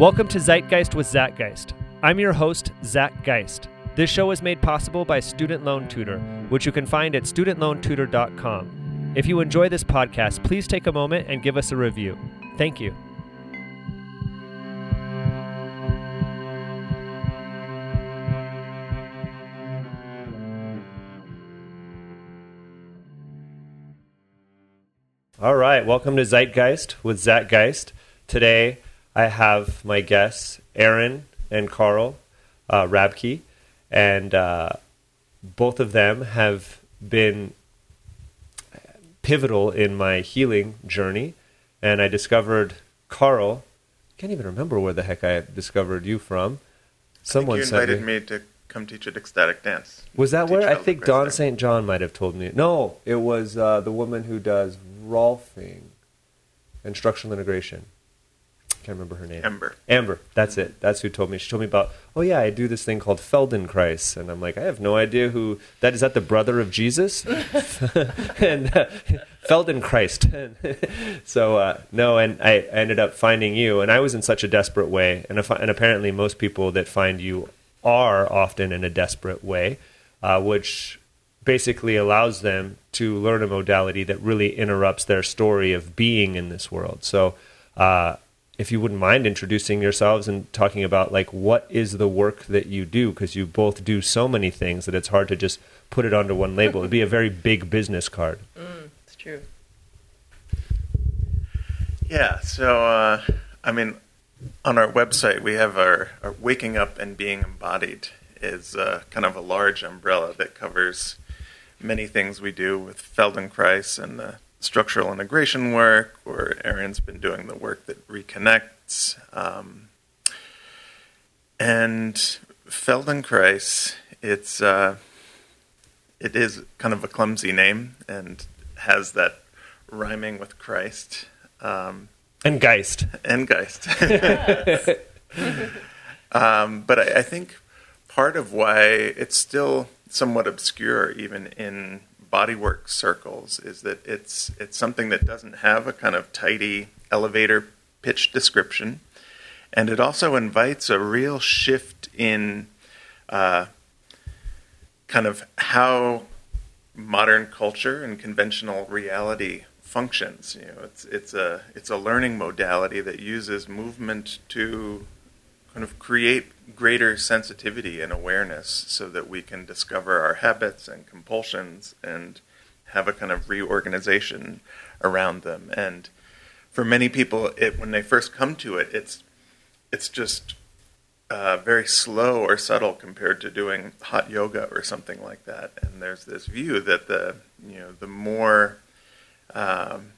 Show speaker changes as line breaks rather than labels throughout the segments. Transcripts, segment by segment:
Welcome to Zeitgeist with Zach Geist. I'm your host, Zach Geist. This show is made possible by Student Loan Tutor, which you can find at studentloantutor.com. If you enjoy this podcast, please take a moment and give us a review. Thank you. All right, welcome to Zeitgeist with Zach Geist. Today I have my guests, Erin and Carl uh, Rabke, and uh, both of them have been pivotal in my healing journey. And I discovered Carl. Can't even remember where the heck I discovered you from. Someone
you invited me. to come teach at ecstatic dance.
Was that where? I think Don. St. John might have told me. No, it was uh, the woman who does Rolfing, instructional integration. Can't remember her name.
Amber.
Amber, that's it. That's who told me. She told me about, oh yeah, I do this thing called Feldenkrais, and I'm like, I have no idea who that is. That the brother of Jesus, and uh, Feldenkrais. so uh, no, and I, I ended up finding you, and I was in such a desperate way, and if, and apparently most people that find you are often in a desperate way, uh, which basically allows them to learn a modality that really interrupts their story of being in this world. So. Uh, if you wouldn't mind introducing yourselves and talking about like what is the work that you do because you both do so many things that it's hard to just put it onto one label it'd be a very big business card
Mm, it's true.
Yeah. So, uh, I mean, on our website, we have our, our waking up and being embodied is uh, kind of a large umbrella that covers many things we do with Feldenkrais and the structural integration work, where Erin's been doing the work that reconnects. Um, and Feldenkrais, it's uh, it is kind of a clumsy name and has that rhyming with Christ. Um,
and geist
and Geist. um, but I, I think part of why it's still somewhat obscure, even in bodywork circles, is that it's it's something that doesn't have a kind of tidy elevator pitch description, and it also invites a real shift in uh, kind of how modern culture and conventional reality functions. You know, it's it's a it's a learning modality that uses movement to kind of create greater sensitivity and awareness, so that we can discover our habits and compulsions and have a kind of reorganization around them. And for many people, it when they first come to it, it's it's just uh, very slow or subtle compared to doing hot yoga or something like that. And there's this view that the you know the more um,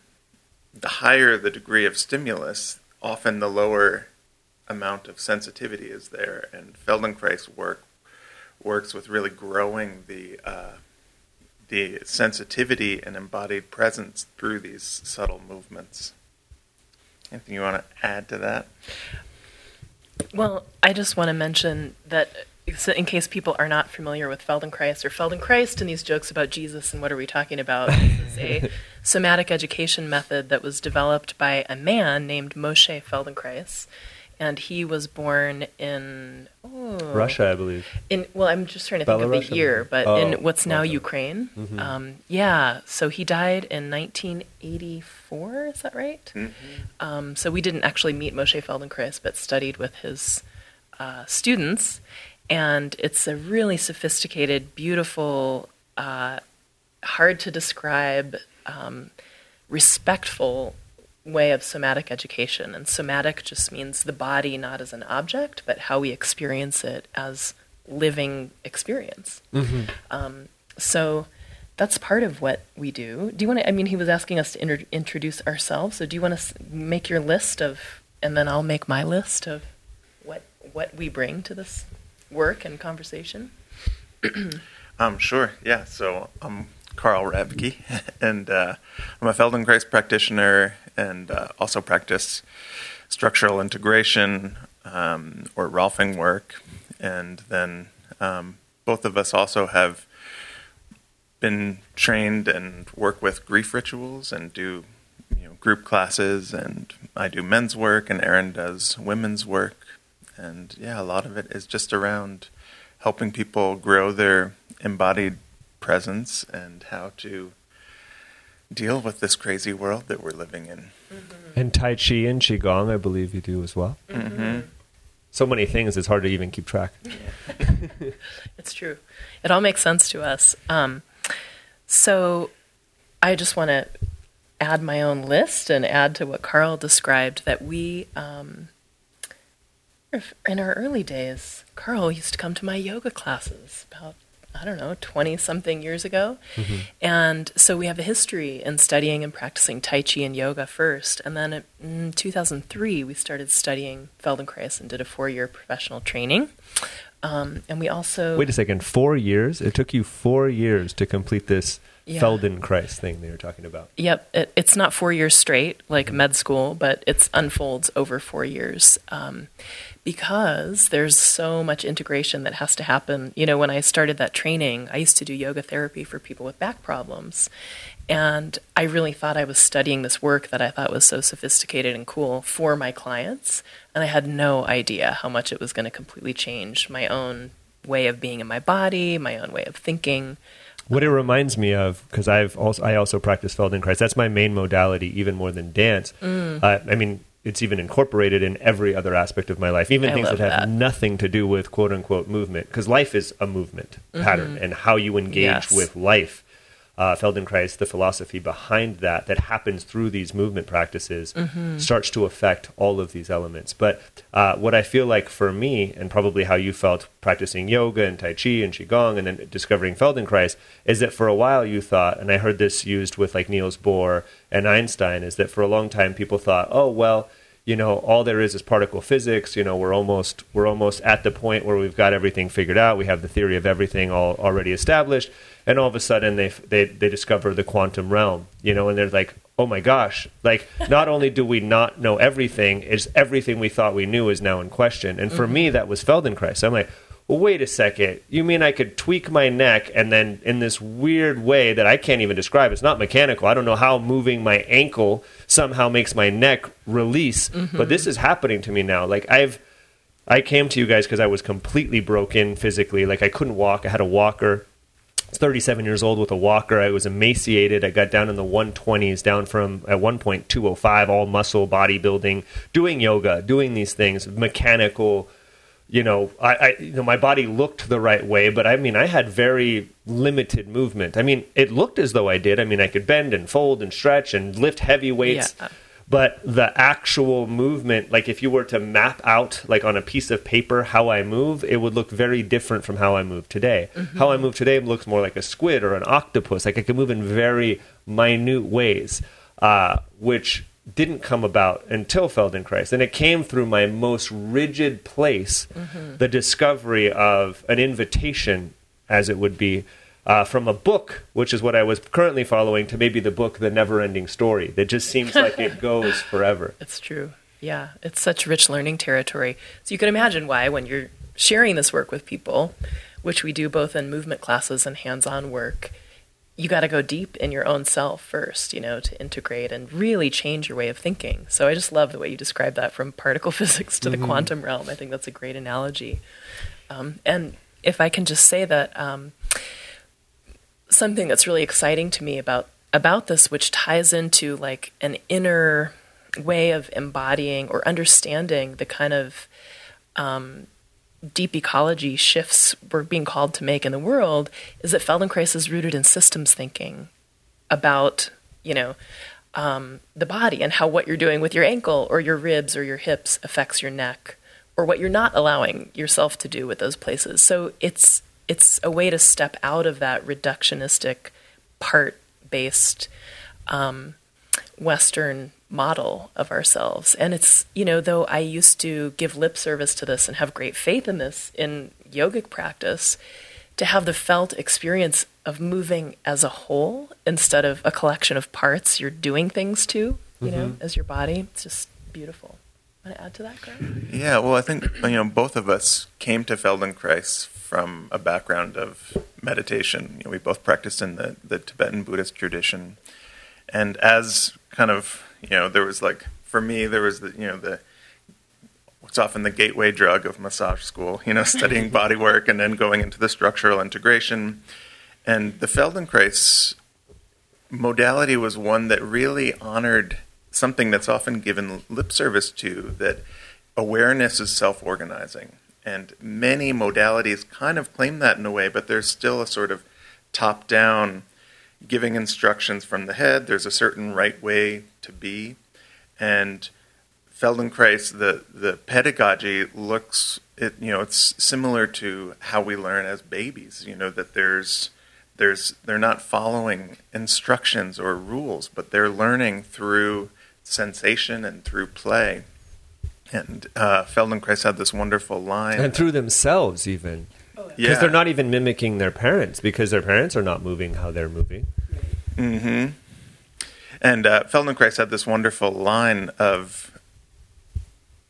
the higher the degree of stimulus, often the lower amount of sensitivity is there. And Feldenkrais work works with really growing the uh, the sensitivity and embodied presence through these subtle movements. Anything you want to add to that?
Well, I just want to mention that in case people are not familiar with Feldenkrais or Feldenkrais and these jokes about Jesus and what are we talking about, this is a somatic education method that was developed by a man named Moshe Feldenkrais. And he was born in oh,
russia i believe
In well, I'm just trying to think of
Belarus,
the year, but
oh,
in what's now
Russia.
Ukraine.
Mhm.
Um, yeah, so he died in 1984. Is that right? Um, so we didn't actually meet Moshe Feldenkrais, but studied with his uh, students, and it's a really sophisticated, beautiful, uh, hard to describe, um, respectful way of somatic education. And somatic just means the body not as an object, but how we experience it as living experience.
mm-hmm.
Um, so that's part of what we do. Do you want to? I mean, he was asking us to inter- introduce ourselves. So do you want to s- make your list of, and then I'll make my list of what what we bring to this work and conversation.
Um, sure. Yeah. So I'm Carl Rabke, and uh, I'm a Feldenkrais practitioner and uh, also practice structural integration um, or Rolfing work. And then um, both of us also have been trained and work with grief rituals and do you know group classes, and I do men's work, and Erin does women's work. And yeah, a lot of it is just around helping people grow their embodied presence and how to deal with this crazy world that we're living in.
Mm-hmm. And Tai Chi and Qigong, I believe you do as well. Mm-hmm. So many things, it's hard to even keep track.
it's true. It all makes sense to us. Um, so I just want to add my own list and add to what Carl described that we, um, in our early days, Carl used to come to my yoga classes about I don't know, 20 something years ago. Mm-hmm. And so we have a history in studying and practicing Tai Chi and yoga first. And then in 2003, we started studying Feldenkrais and did a four year professional training. Um, and we also.
Wait a second, four years? It took you four years to complete this yeah. Feldenkrais thing that you're talking about.
Yep. It, it's not four years straight like mm-hmm. med school, but it unfolds over four years. Um, because there's so much integration that has to happen. You know, when I started that training, I used to do yoga therapy for people with back problems. And I really thought I was studying this work that I thought was so sophisticated and cool for my clients. And I had no idea how much it was going to completely change my own way of being in my body, my own way of thinking.
What it reminds me of, because I've also I also practice Feldenkrais. That's my main modality, even more than dance. Mm. Uh, I mean, it's even incorporated in every other aspect of my life, even I things that have that. nothing to do with quote unquote movement, because life is a movement mm-hmm. pattern, and how you engage yes. with life uh, Feldenkrais, the philosophy behind that, that happens through these movement practices, mm-hmm. starts to affect all of these elements. But uh, what I feel like for me, and probably how you felt practicing yoga and Tai Chi and Qigong and then discovering Feldenkrais, is that for a while you thought, and I heard this used with like Niels Bohr and Einstein, is that for a long time people thought, oh, well, you know all there is is particle physics you know we're almost we're almost at the point where we've got everything figured out we have the theory of everything all already established and all of a sudden they they they discover the quantum realm you know and they're like oh my gosh like not only do we not know everything is everything we thought we knew is now in question and for mm-hmm. me that was feldenkrais i'm like well, wait a second. You mean I could tweak my neck and then in this weird way that I can't even describe? It's not mechanical. I don't know how moving my ankle somehow makes my neck release, mm-hmm. but this is happening to me now. Like I've I came to you guys because I was completely broken physically. Like I couldn't walk. I had a walker. I was 37 years old with a walker. I was emaciated. I got down in the 120s, down from at one point 205, all muscle bodybuilding, doing yoga, doing these things, mechanical you know, I, I, you know, my body looked the right way, but I mean, I had very limited movement. I mean, it looked as though I did. I mean, I could bend and fold and stretch and lift heavy weights, yeah. but the actual movement, like if you were to map out, like on a piece of paper, how I move, it would look very different from how I move today. Mm-hmm. How I move today looks more like a squid or an octopus. Like I can move in very minute ways, uh, which didn't come about until Feldenkrais. And it came through my most rigid place, mm-hmm. the discovery of an invitation, as it would be, uh, from a book, which is what I was currently following, to maybe the book, The Never Ending Story, that just seems like it goes forever.
It's true. Yeah, it's such rich learning territory. So you can imagine why, when you're sharing this work with people, which we do both in movement classes and hands on work, you got to go deep in your own self first, you know, to integrate and really change your way of thinking. So I just love the way you describe that from particle physics to mm-hmm. the quantum realm. I think that's a great analogy. Um, and if I can just say that um, something that's really exciting to me about about this, which ties into like an inner way of embodying or understanding the kind of um, deep ecology shifts we're being called to make in the world is that Feldenkrais is rooted in systems thinking about, you know, um, the body and how what you're doing with your ankle or your ribs or your hips affects your neck or what you're not allowing yourself to do with those places. So it's it's a way to step out of that reductionistic part based um, Western model of ourselves. And it's, you know, though I used to give lip service to this and have great faith in this in yogic practice, to have the felt experience of moving as a whole instead of a collection of parts you're doing things to, you mm-hmm. know, as your body, it's just beautiful. Want to add to that, Greg?
Yeah, well, I think, you know, both of us came to Feldenkrais from a background of meditation. You know, we both practiced in the, the Tibetan Buddhist tradition. And as kind of You know, there was like for me, there was the you know the what's often the gateway drug of massage school. You know, studying body work and then going into the structural integration. And the Feldenkrais modality was one that really honored something that's often given lip service to that awareness is self organizing. And many modalities kind of claim that in a way, but there's still a sort of top down giving instructions from the head. There's a certain right way to be. And Feldenkrais, the, the pedagogy looks, it, you know, it's similar to how we learn as babies, you know, that there's, there's, they're not following instructions or rules, but they're learning through sensation and through play. And uh, Feldenkrais had this wonderful line.
And through themselves, even. Because
yeah.
they're not even mimicking their parents, because their parents are not moving how they're moving.
hmm And uh, Feldenkrais had this wonderful line of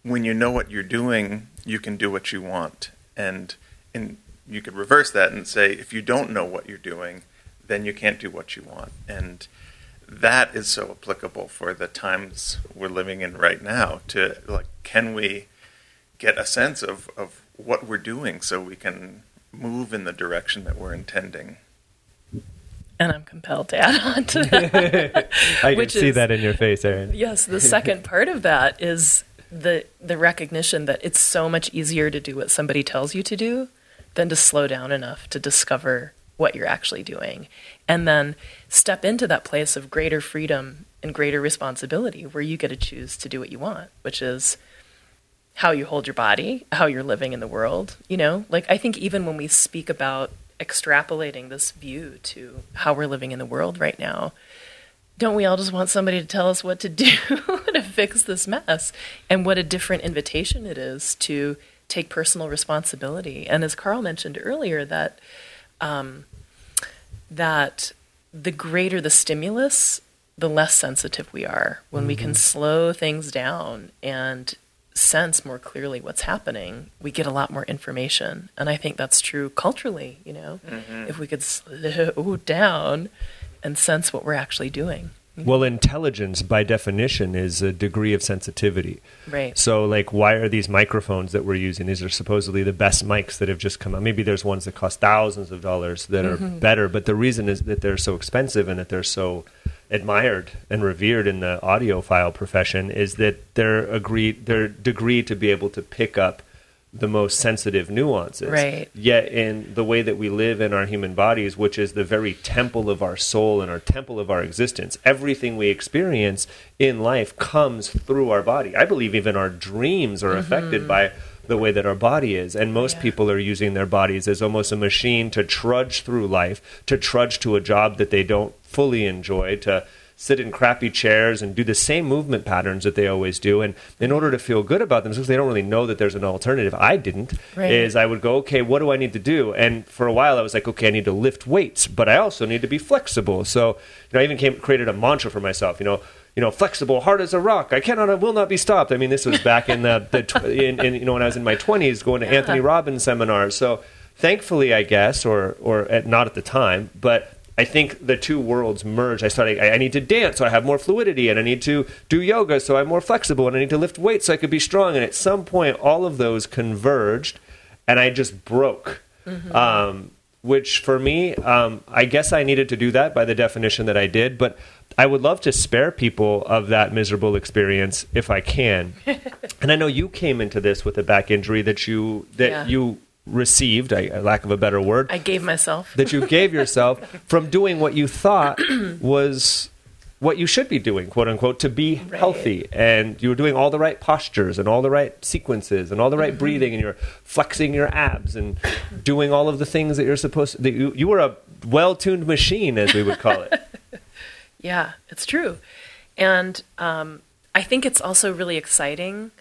when you know what you're doing, you can do what you want. And in, you could reverse that and say, if you don't know what you're doing, then you can't do what you want. And that is so applicable for the times we're living in right now to like can we get a sense of, of what we're doing so we can move in the direction that we're intending.
And i'm compelled to add on to that.
I can see
is-
that in your face, Erin.
yes the second part of that is the the recognition that it's so much easier to do what somebody tells you to do than to slow down enough to discover what you're actually doing. And then step into that place of greater freedom and greater responsibility where you get to choose to do what you want which is how you hold your body how you're living in the world you know like i think even when we speak about extrapolating this view to how we're living in the world right now don't we all just want somebody to tell us what to do to fix this mess? And what a different invitation it is to take personal responsibility. And as Carl mentioned earlier, that um, that the greater the stimulus, the less sensitive we are. When we can slow things down and sense more clearly what's happening, we get a lot more information. And I think that's true culturally, you know. Mm-hmm. If we could slow down and sense what we're actually doing. Mm-hmm.
Well, intelligence, by definition, is a degree of sensitivity.
Right.
So, like, why are these microphones that we're using? These are supposedly the best mics that have just come out. Maybe there's ones that cost thousands of dollars that are mm-hmm. better, but the reason is that they're so expensive and that they're so admired and revered in the audiophile profession is that they're agreed, their degree to be able to pick up the most sensitive nuances.
Right.
Yet, in the way that we live in our human bodies, which is the very temple of our soul and our temple of our existence, everything we experience in life comes through our body. I believe even our dreams are mm-hmm. affected by the way that our body is. And most
Yeah.
people are using their bodies as almost a machine to trudge through life, to trudge to a job that they don't fully enjoy, to sit in crappy chairs and do the same movement patterns that they always do. And in order to feel good about themselves, they don't really know that there's an alternative. I didn't.
Right.
Is I would go, okay, what do I need to do? And for a while, I was like, okay, I need to lift weights, but I also need to be flexible. So, you know, I even came, created a mantra for myself. You know, you know, flexible, hard as a rock. I cannot, I will not be stopped. I mean, this was back in the, the tw- in, in, you know, when I was in my twenties, going to Anthony Robbins seminars. So, thankfully, I guess, or or at, not at the time, but I think the two worlds merge. I started. I, I need to dance, so I have more fluidity, and I need to do yoga, so I'm more flexible, and I need to lift weights, so I could be strong. And at some point, all of those converged, and I just broke. Um, which for me, um, I guess I needed to do that by the definition that I did, but I would love to spare people of that miserable experience if I can. and I know you came into this with a back injury that you that
Yeah.
you received, I, lack of a better word,
I gave myself.
that you gave yourself from doing what you thought was what you should be doing, quote unquote, to be
Right.
healthy. And you were doing all the right postures and all the right sequences and all the
Mm-hmm.
right breathing, and you're flexing your abs and doing all of the things that you're supposed to. That you, you were a well tuned machine, as we would call it.
Yeah, it's true. And um, I think it's also really exciting.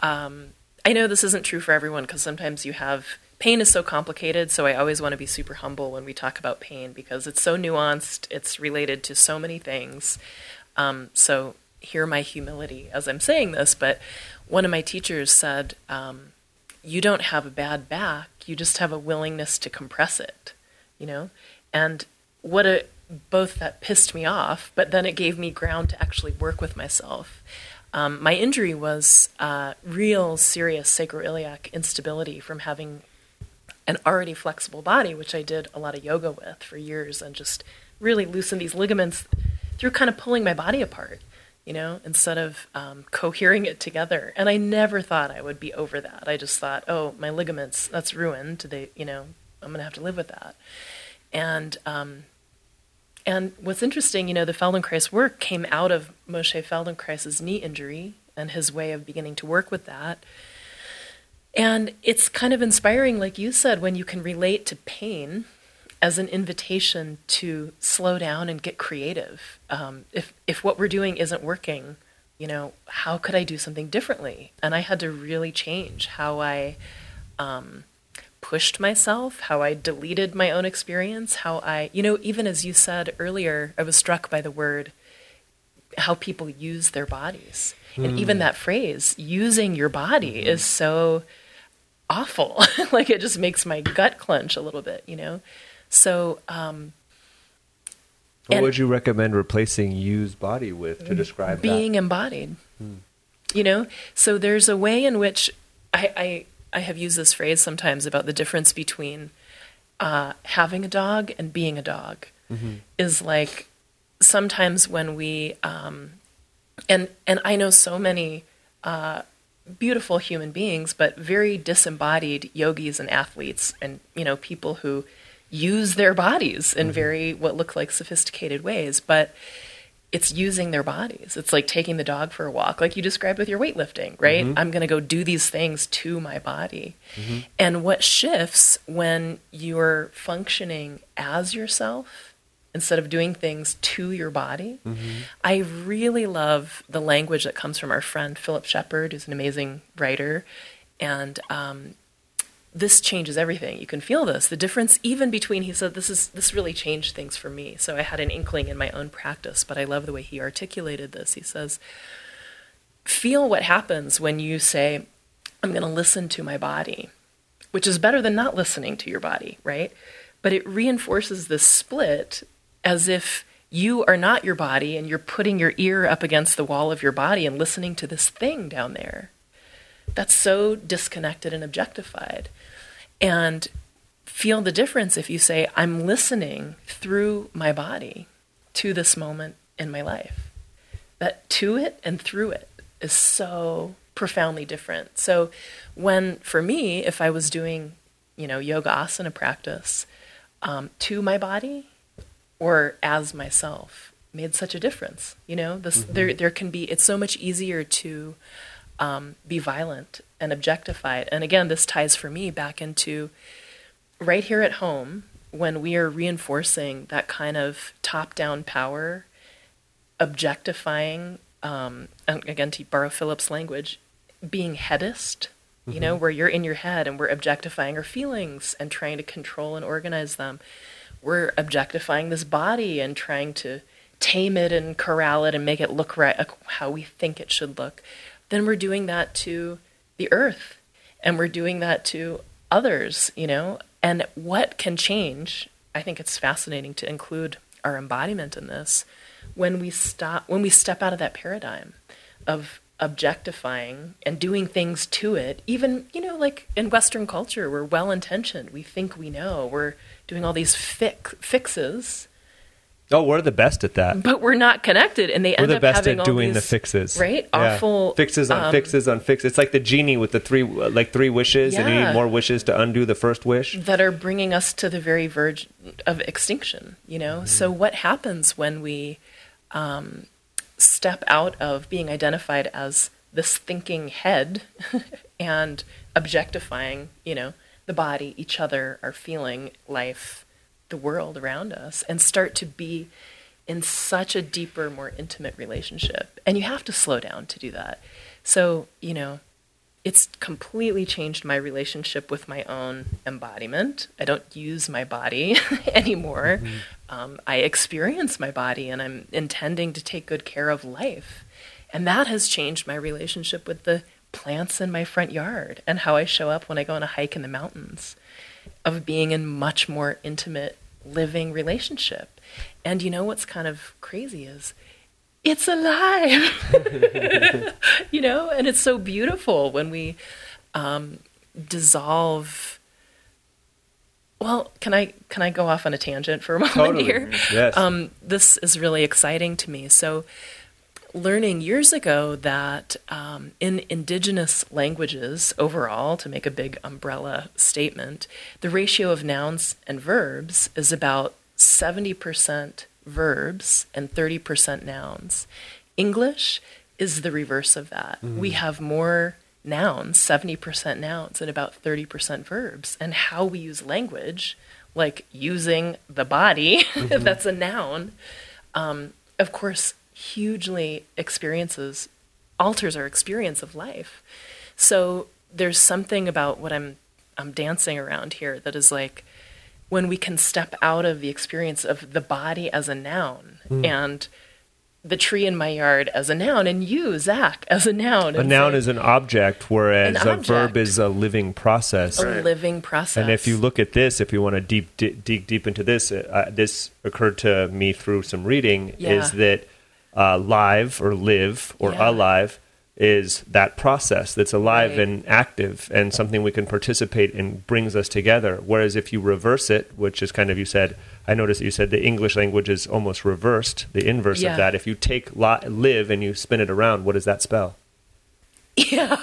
Um, I know this isn't true for everyone because sometimes you have pain is so complicated. So I always want to be super humble when we talk about pain because it's so nuanced, it's related to so many things. Um, so hear my humility as I'm saying this. But one of my teachers said, um, You don't have a bad back, you just have a willingness to compress it, you know? And what a both that pissed me off, but then it gave me ground to actually work with myself. Um, my injury was uh, real serious sacroiliac instability from having an already flexible body, which I did a lot of yoga with for years, and just really loosened these ligaments through kind of pulling my body apart, you know, instead of um, cohering it together. And I never thought I would be over that. I just thought, oh, my ligaments, that's ruined. They, you know, I'm going to have to live with that. And um, and what's interesting, you know, the Feldenkrais work came out of Moshe Feldenkrais's knee injury and his way of beginning to work with that. And it's kind of inspiring, like you said, when you can relate to pain as an invitation to slow down and get creative. Um, if if what we're doing isn't working, you know, how could I do something differently? And I had to really change how I um, pushed myself, how I deleted my own experience, how I, you know, even as you said earlier, I was struck by the word how people use their bodies. Mm. And even hmm. that phrase, using your body, mm-hmm. is so awful. like it just makes my gut clench a little bit, you know? So, um,
what would you recommend replacing use body with to describe
being
that?
embodied? Hmm. You know, so there's a way in which I, I I have used this phrase sometimes about the difference between uh, having a dog and being a dog. Mm-hmm. Is like sometimes when we um, and and I know so many uh, beautiful human beings, but very disembodied yogis and athletes, and you know people who use their bodies in mm-hmm. very what look like sophisticated ways, but it's using their bodies. It's like taking the dog for a walk, like you described with your weightlifting, right? Mm-hmm. I'm going to go do these things to my body. Mm-hmm. And what shifts when you're functioning as yourself instead of doing things to your body? Mm-hmm. I really love the language that comes from our friend Philip Shepherd, who's an amazing writer. And um, this changes everything. You can feel this. The difference even between he said this is this really changed things for me. So I had an inkling in my own practice, but I love the way he articulated this. He says, "Feel what happens when you say, I'm going to listen to my body." Which is better than not listening to your body, right? But it reinforces this split as if you are not your body and you're putting your ear up against the wall of your body and listening to this thing down there. That's so disconnected and objectified and feel the difference if you say, I'm listening through my body to this moment in my life. That to it and through it is so profoundly different. So, when for me, if I was doing, you know, yoga asana practice um, to my body or as myself, made such a difference. You know, this mm-hmm. there there can be. It's so much easier to um, be violent and objectify it. And again, this ties for me back into right here at home when we are reinforcing that kind of top down power, objectifying, um, and again, to borrow Philip's language, being headist, mm-hmm. you know, mm-hmm. where you're in your head and we're objectifying our feelings and trying to control and organize them. We're objectifying this body and trying to tame it and corral it and make it look right how we think it should look then we're doing that to the earth and we're doing that to others, you know? And what can change? I think it's fascinating to include our embodiment in this when we stop when we step out of that paradigm of objectifying and doing things to it even you know like in western culture we're well intentioned we think we know we're doing all these fix, fixes
Oh, we're the best at that.
But we're not connected, and they
we're
end
the
up
best
having
at doing
these,
the fixes,
right? Yeah. Awful
fixes on um, fixes on fixes. It's like the genie with the three, like three wishes, yeah. and you need more wishes to undo the first wish.
That are bringing us to the very verge of extinction. You know. Mm. So what happens when we um, step out of being identified as this thinking head and objectifying, you know, the body, each other, our feeling, life? The world around us and start to be in such a deeper, more intimate relationship. And you have to slow down to do that. So, you know, it's completely changed my relationship with my own embodiment. I don't use my body anymore. Mm-hmm. Um, I experience my body and I'm intending to take good care of life. And that has changed my relationship with the plants in my front yard and how I show up when I go on a hike in the mountains, of being in much more intimate living relationship. And you know what's kind of crazy is it's alive. you know, and it's so beautiful when we um, dissolve. Well, can I can I go off on a tangent for a moment
Totally.
here?
Yes.
Um, this is really exciting to me. So, learning years ago that um, in indigenous languages overall, to make a big umbrella statement, the ratio of nouns and verbs is about 70% verbs and 30% nouns. English is the reverse of that. We have more nouns, 70% nouns, and about 30% verbs. And how we use language, like using the body, that's a noun, um, of course, hugely experiences, alters our experience of life. So there's something about what I'm I'm dancing around here that is like when we can step out of the experience of the body as a noun and the tree in my yard as a noun and you, Zach, as a noun.
A noun
say,
is an object, whereas
An
a verb is a living process.
a
Right.
living process.
And if you look at this, if you want to deep di- dig deep into this, uh, this occurred to me through some reading. Is that uh, live or live or
Yeah.
alive is that process that's alive
Right.
and active and something we can participate in brings us together. Whereas if you reverse it, which is kind of you said, I noticed that you said the English language is almost reversed, the inverse
Yeah.
of that. If you take li- live and you spin it around, what does that spell?
yeah,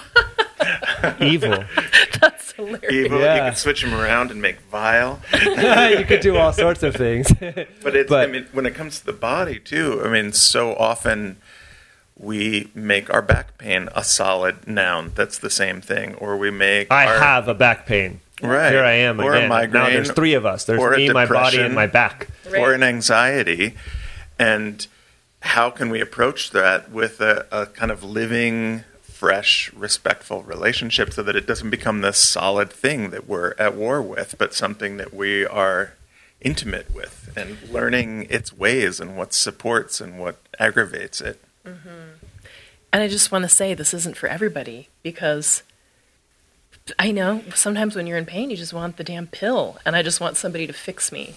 Evil.
that's hilarious.
Evil,
Yeah.
you could switch them around and make vile.
you could do all sorts of things.
But it's,
But-
I mean, when it comes to the body too, I mean, so often we make our back pain a solid noun. That's the same thing. Or we make
I
our,
have a back pain.
Right.
Here I am
Or a
again.
migraine,
now there's three of us. There's
or
me, my body, and my back.
Right.
or an anxiety. And how can we approach that with a, a kind of living, fresh, respectful relationship so that it doesn't become this solid thing that we're at war with, but something that we are intimate with and learning its ways and what supports and what aggravates it. Mm-hmm.
And I just want to say this isn't for everybody because I know sometimes when you're in pain, you just want the damn pill, and I just want somebody to fix me.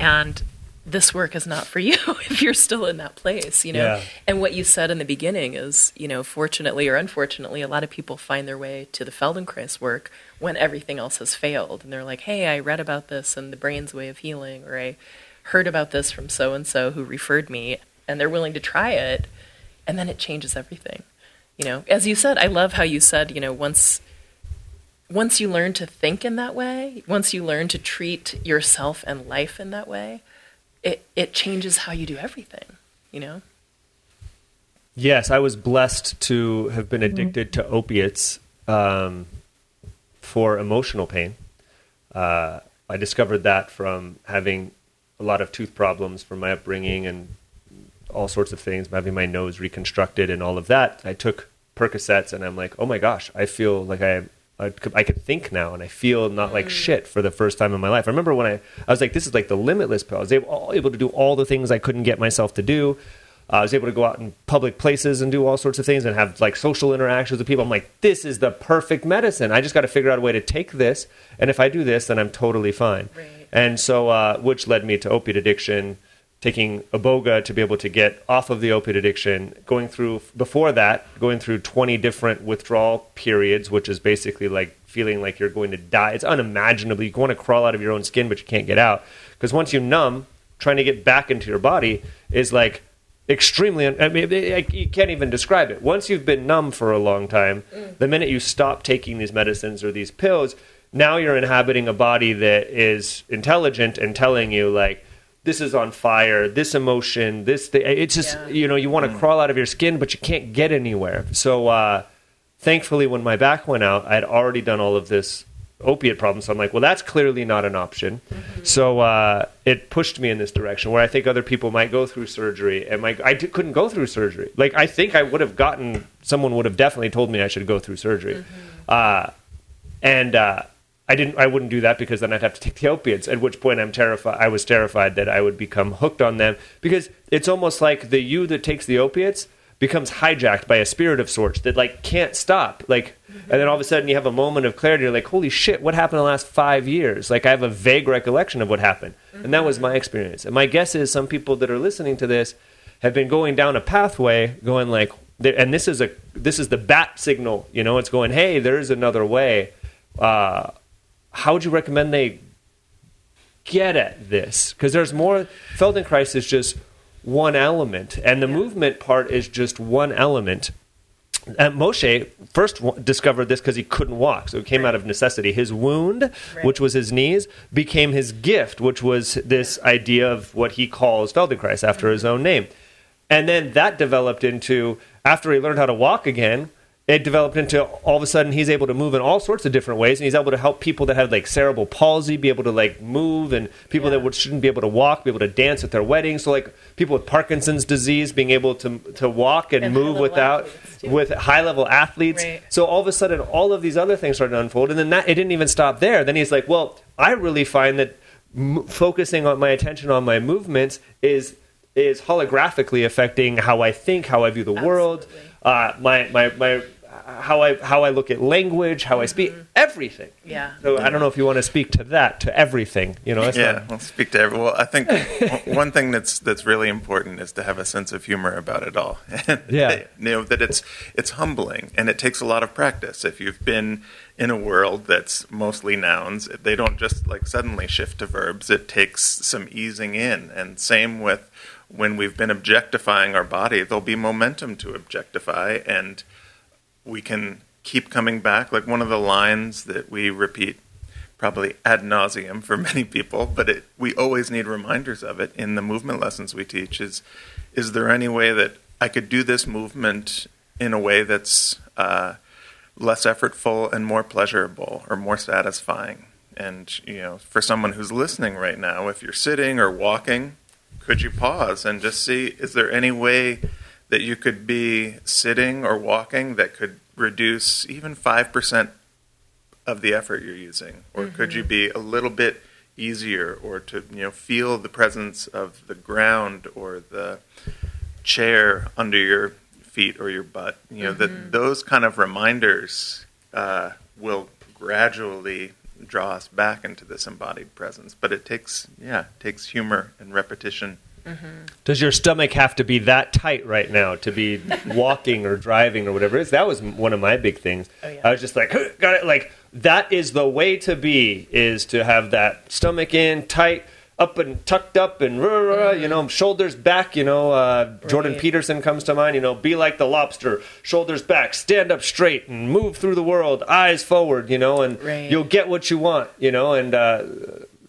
And this work is not for you if you're still in that place, you know.
Yeah.
And what you said in the beginning is, you know, fortunately or unfortunately, a lot of people find their way to the Feldenkrais work when everything else has failed, and they're like, "Hey, I read about this in the brain's way of healing," or I heard about this from so and so who referred me, and they're willing to try it and then it changes everything you know as you said i love how you said you know once once you learn to think in that way once you learn to treat yourself and life in that way it it changes how you do everything you know
Yes, I was blessed to have been addicted to opiates um, for emotional pain. Uh, I discovered that from having a lot of tooth problems from my upbringing and all sorts of things, having my nose reconstructed and all of that. I took Percocets and I'm like, oh my gosh, I feel like I. I could, I could think now, and I feel not like shit for the first time in my life. I remember when I, I was like, "This is like the limitless pill." I was able, all able to do all the things I couldn't get myself to do. Uh, I was able to go out in public places and do all sorts of things and have like social interactions with people. I'm like, this is the perfect medicine. I just got to figure out a way to take this, and if I do this, then I'm totally fine.
Right.
And so, uh, which led me to opiate addiction, taking Iboga to be able to get off of the opiate addiction, going through, before that, going through 20 different withdrawal periods, which is basically like feeling like you're going to die. It's unimaginable. You want to crawl out of your own skin, but you can't get out. Because once you numb, trying to get back into your body is like extremely i mean you can't even describe it once you've been numb for a long time mm. the minute you stop taking these medicines or these pills now you're inhabiting a body that is intelligent and telling you like this is on fire this emotion this th- it's just
Yeah.
you know you want to crawl out of your skin but you can't get anywhere. So uh thankfully when my back went out i had already done all of this opiate problem so i'm like well that's clearly not an option. So uh, it pushed me in this direction where i think other people might go through surgery and my, i d- couldn't go through surgery. Like i think i would have gotten someone would have definitely told me i should go through surgery. Uh, and uh, I didn't. I wouldn't do that because then I'd have to take the opiates. At which point, I'm terrified. I was terrified that I would become hooked on them because it's almost like the you that takes the opiates becomes hijacked by a spirit of sorts that like can't stop. Like And then all of a sudden you have a moment of clarity. You're like, holy shit, what happened in the last five years? Like I have a vague recollection of what happened. And that was my experience. And my guess is some people that are listening to this have been going down a pathway going like, and this is a this is the bat signal. You know, it's going, hey, there's another way. Uh, how would you recommend they get at this? Because there's more. Feldenkrais is just one element, and the movement part is just one element. And Moshe first discovered this because he couldn't walk, so it came out of necessity. His wound,
Right.
which was his knees, became his gift, which was this idea of what he calls Feldenkrais after mm-hmm. his own name. And then that developed into, after he learned how to walk again, it developed into all of a sudden he's able to move in all sorts of different ways and he's able to help people that have like cerebral palsy be able to like move and people that
Yeah.
would, shouldn't be able to walk be able to dance at their weddings. So like people with parkinson's disease being able to to walk and,
And
move without with high level athletes.
Right.
so all of a sudden all of these other things started to unfold and then that it didn't even stop there. Then he's like well i really find that m- focusing on my attention on my movements is is holographically affecting how I think, how I view the world, uh, my, my, my, how I, how I look at language, how I mm-hmm. speak, everything.
Yeah.
So I don't know if you want to speak to that, to everything. You know,
yeah,
not-
I'll speak to everyone. Well, I think one thing that's that's really important is to have a sense of humor about it all.
Yeah.
you know that it's it's humbling and it takes a lot of practice. If you've been in a world that's mostly nouns, they don't just like suddenly shift to verbs. It takes some easing in, and same with when we've been objectifying our body. There'll be momentum to objectify, and we can keep coming back. Like one of the lines that we repeat probably ad nauseum for many people, but it, we always need reminders of it in the movement lessons we teach. Is is there any way that I could do this movement in a way that's uh, less effortful and more pleasurable or more satisfying? And you know, for someone who's listening right now, if you're sitting or walking, could you pause and just see is there any way that you could be sitting or walking that could reduce even 5% of the effort you're using? Or could you be a little bit easier or to you know feel the presence of the ground or the chair under your feet or your butt? You know that those kind of reminders uh, will gradually draw us back into this embodied presence. But it takes yeah it takes humor and repetition
Does your stomach have to be that tight right now to be walking or driving or whatever it is? That was one of my big things.
Oh, yeah.
I was just like, got it. Like that is the way to be is to have that stomach in tight, up and tucked up, and rah, rah, rah, you know, shoulders back. You know, uh, Jordan
Right.
Peterson comes to mind. You know, be like the lobster, shoulders back, stand up straight, and move through the world, eyes forward. You know, and
Right.
you'll get what you want. You know, and. Uh,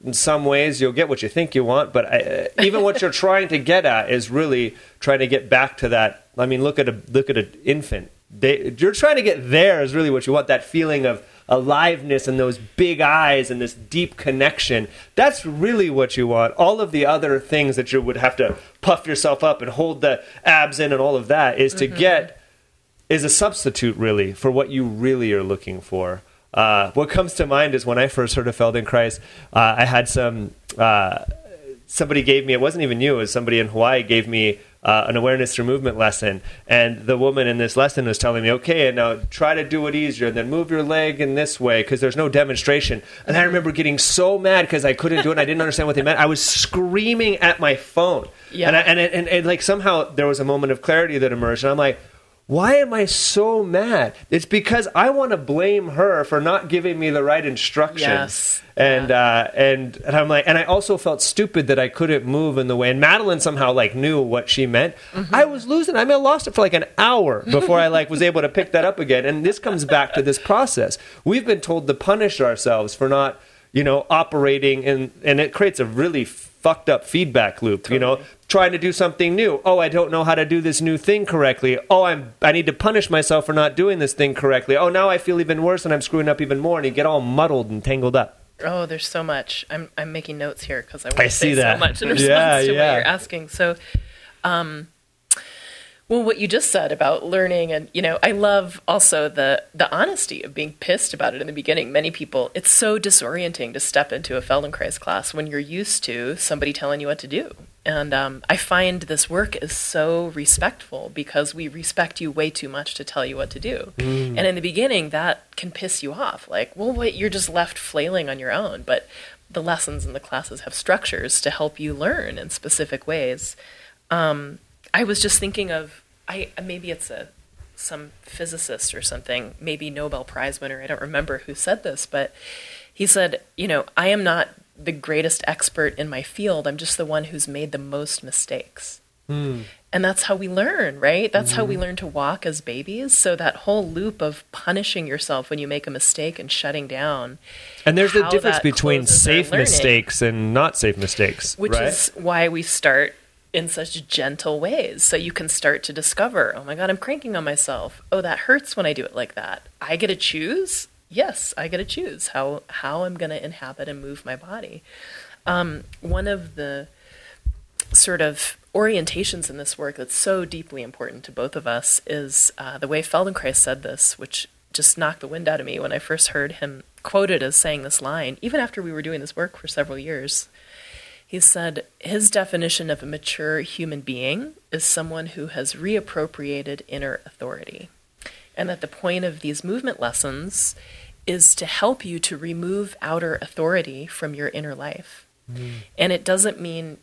in some ways you'll get what you think you want but I, uh, even what you're trying to get at is really trying to get back to that i mean look at a look at an infant. They, you're trying to get there is really what you want that feeling of aliveness and those big eyes and this deep connection. That's really what you want. All of the other things that you would have to puff yourself up and hold the abs in and all of that is to get is a substitute really for what you really are looking for. Uh, what comes to mind is when I first heard of Feldenkrais, uh, I had some uh, somebody gave me it wasn't even you it was somebody in Hawaii gave me uh, an awareness through movement lesson. And the woman in this lesson was telling me okay and now try to do it easier and then move your leg in this way because there's no demonstration and I remember getting so mad because I couldn't do it and I didn't understand what they meant. I was screaming at my phone.
Yeah.
and, I, and, and, and like somehow there was a moment of clarity that emerged and I'm like why am I so mad? It's because I want to blame her for not giving me the right instructions.
Yes.
And uh, and and I'm like, and I also felt stupid that I couldn't move in the way. And Madeline somehow like knew what she meant. I was losing. I mean, I lost it for like an hour before I like was able to pick that up again. And this comes back to this process. We've been told to punish ourselves for not, you know, operating, and and it creates a really fucked up feedback loop. You know,
Totally.
Trying to do something new. Oh, I don't know how to do this new thing correctly. Oh, I'm I need to punish myself for not doing this thing correctly. Oh, now I feel even worse and I'm screwing up even more and you get all muddled and tangled up.
Oh, there's so much. I'm I'm making notes here because I want
I
to
see
say
that.
so much in response
Yeah,
to
yeah.
what you're asking. So, um, Well, what you just said about learning, and you know, I love also the the honesty of being pissed about it in the beginning. Many people, it's so disorienting to step into a Feldenkrais class when you're used to somebody telling you what to do. And um, I find this work is so respectful because we respect you way too much to tell you what to do. Mm. And in the beginning, that can piss you off. Like, well, wait, you're just left flailing on your own. But the lessons and the classes have structures to help you learn in specific ways. Um, I was just thinking of I maybe it's a some physicist or something, maybe Nobel Prize winner. I don't remember who said this, but he said, you know, I am not the greatest expert in my field. I'm just the one who's made the most mistakes. Mm. And that's how we learn, right? That's mm-hmm. how we hmm. learn to walk as babies. So that whole loop of punishing yourself when you make a mistake and shutting down.
And there's a difference between safe mistakes and not safe mistakes,
which
right?
is why we start in such gentle ways. So you can start to discover, oh my God, I'm cranking on myself. Oh, that hurts when I do it like that. I get to choose. Yes, I get to choose how, how I'm going to inhabit and move my body. Um, one of the sort of orientations in this work that's so deeply important to both of us is uh, the way Feldenkrais said this, which just knocked the wind out of me when I first heard him quoted as saying this line, even after we were doing this work for several years. He said his definition of a mature human being is someone who has reappropriated inner authority. And that the point of these movement lessons is to help you to remove outer authority from your inner life. Mm. And it doesn't mean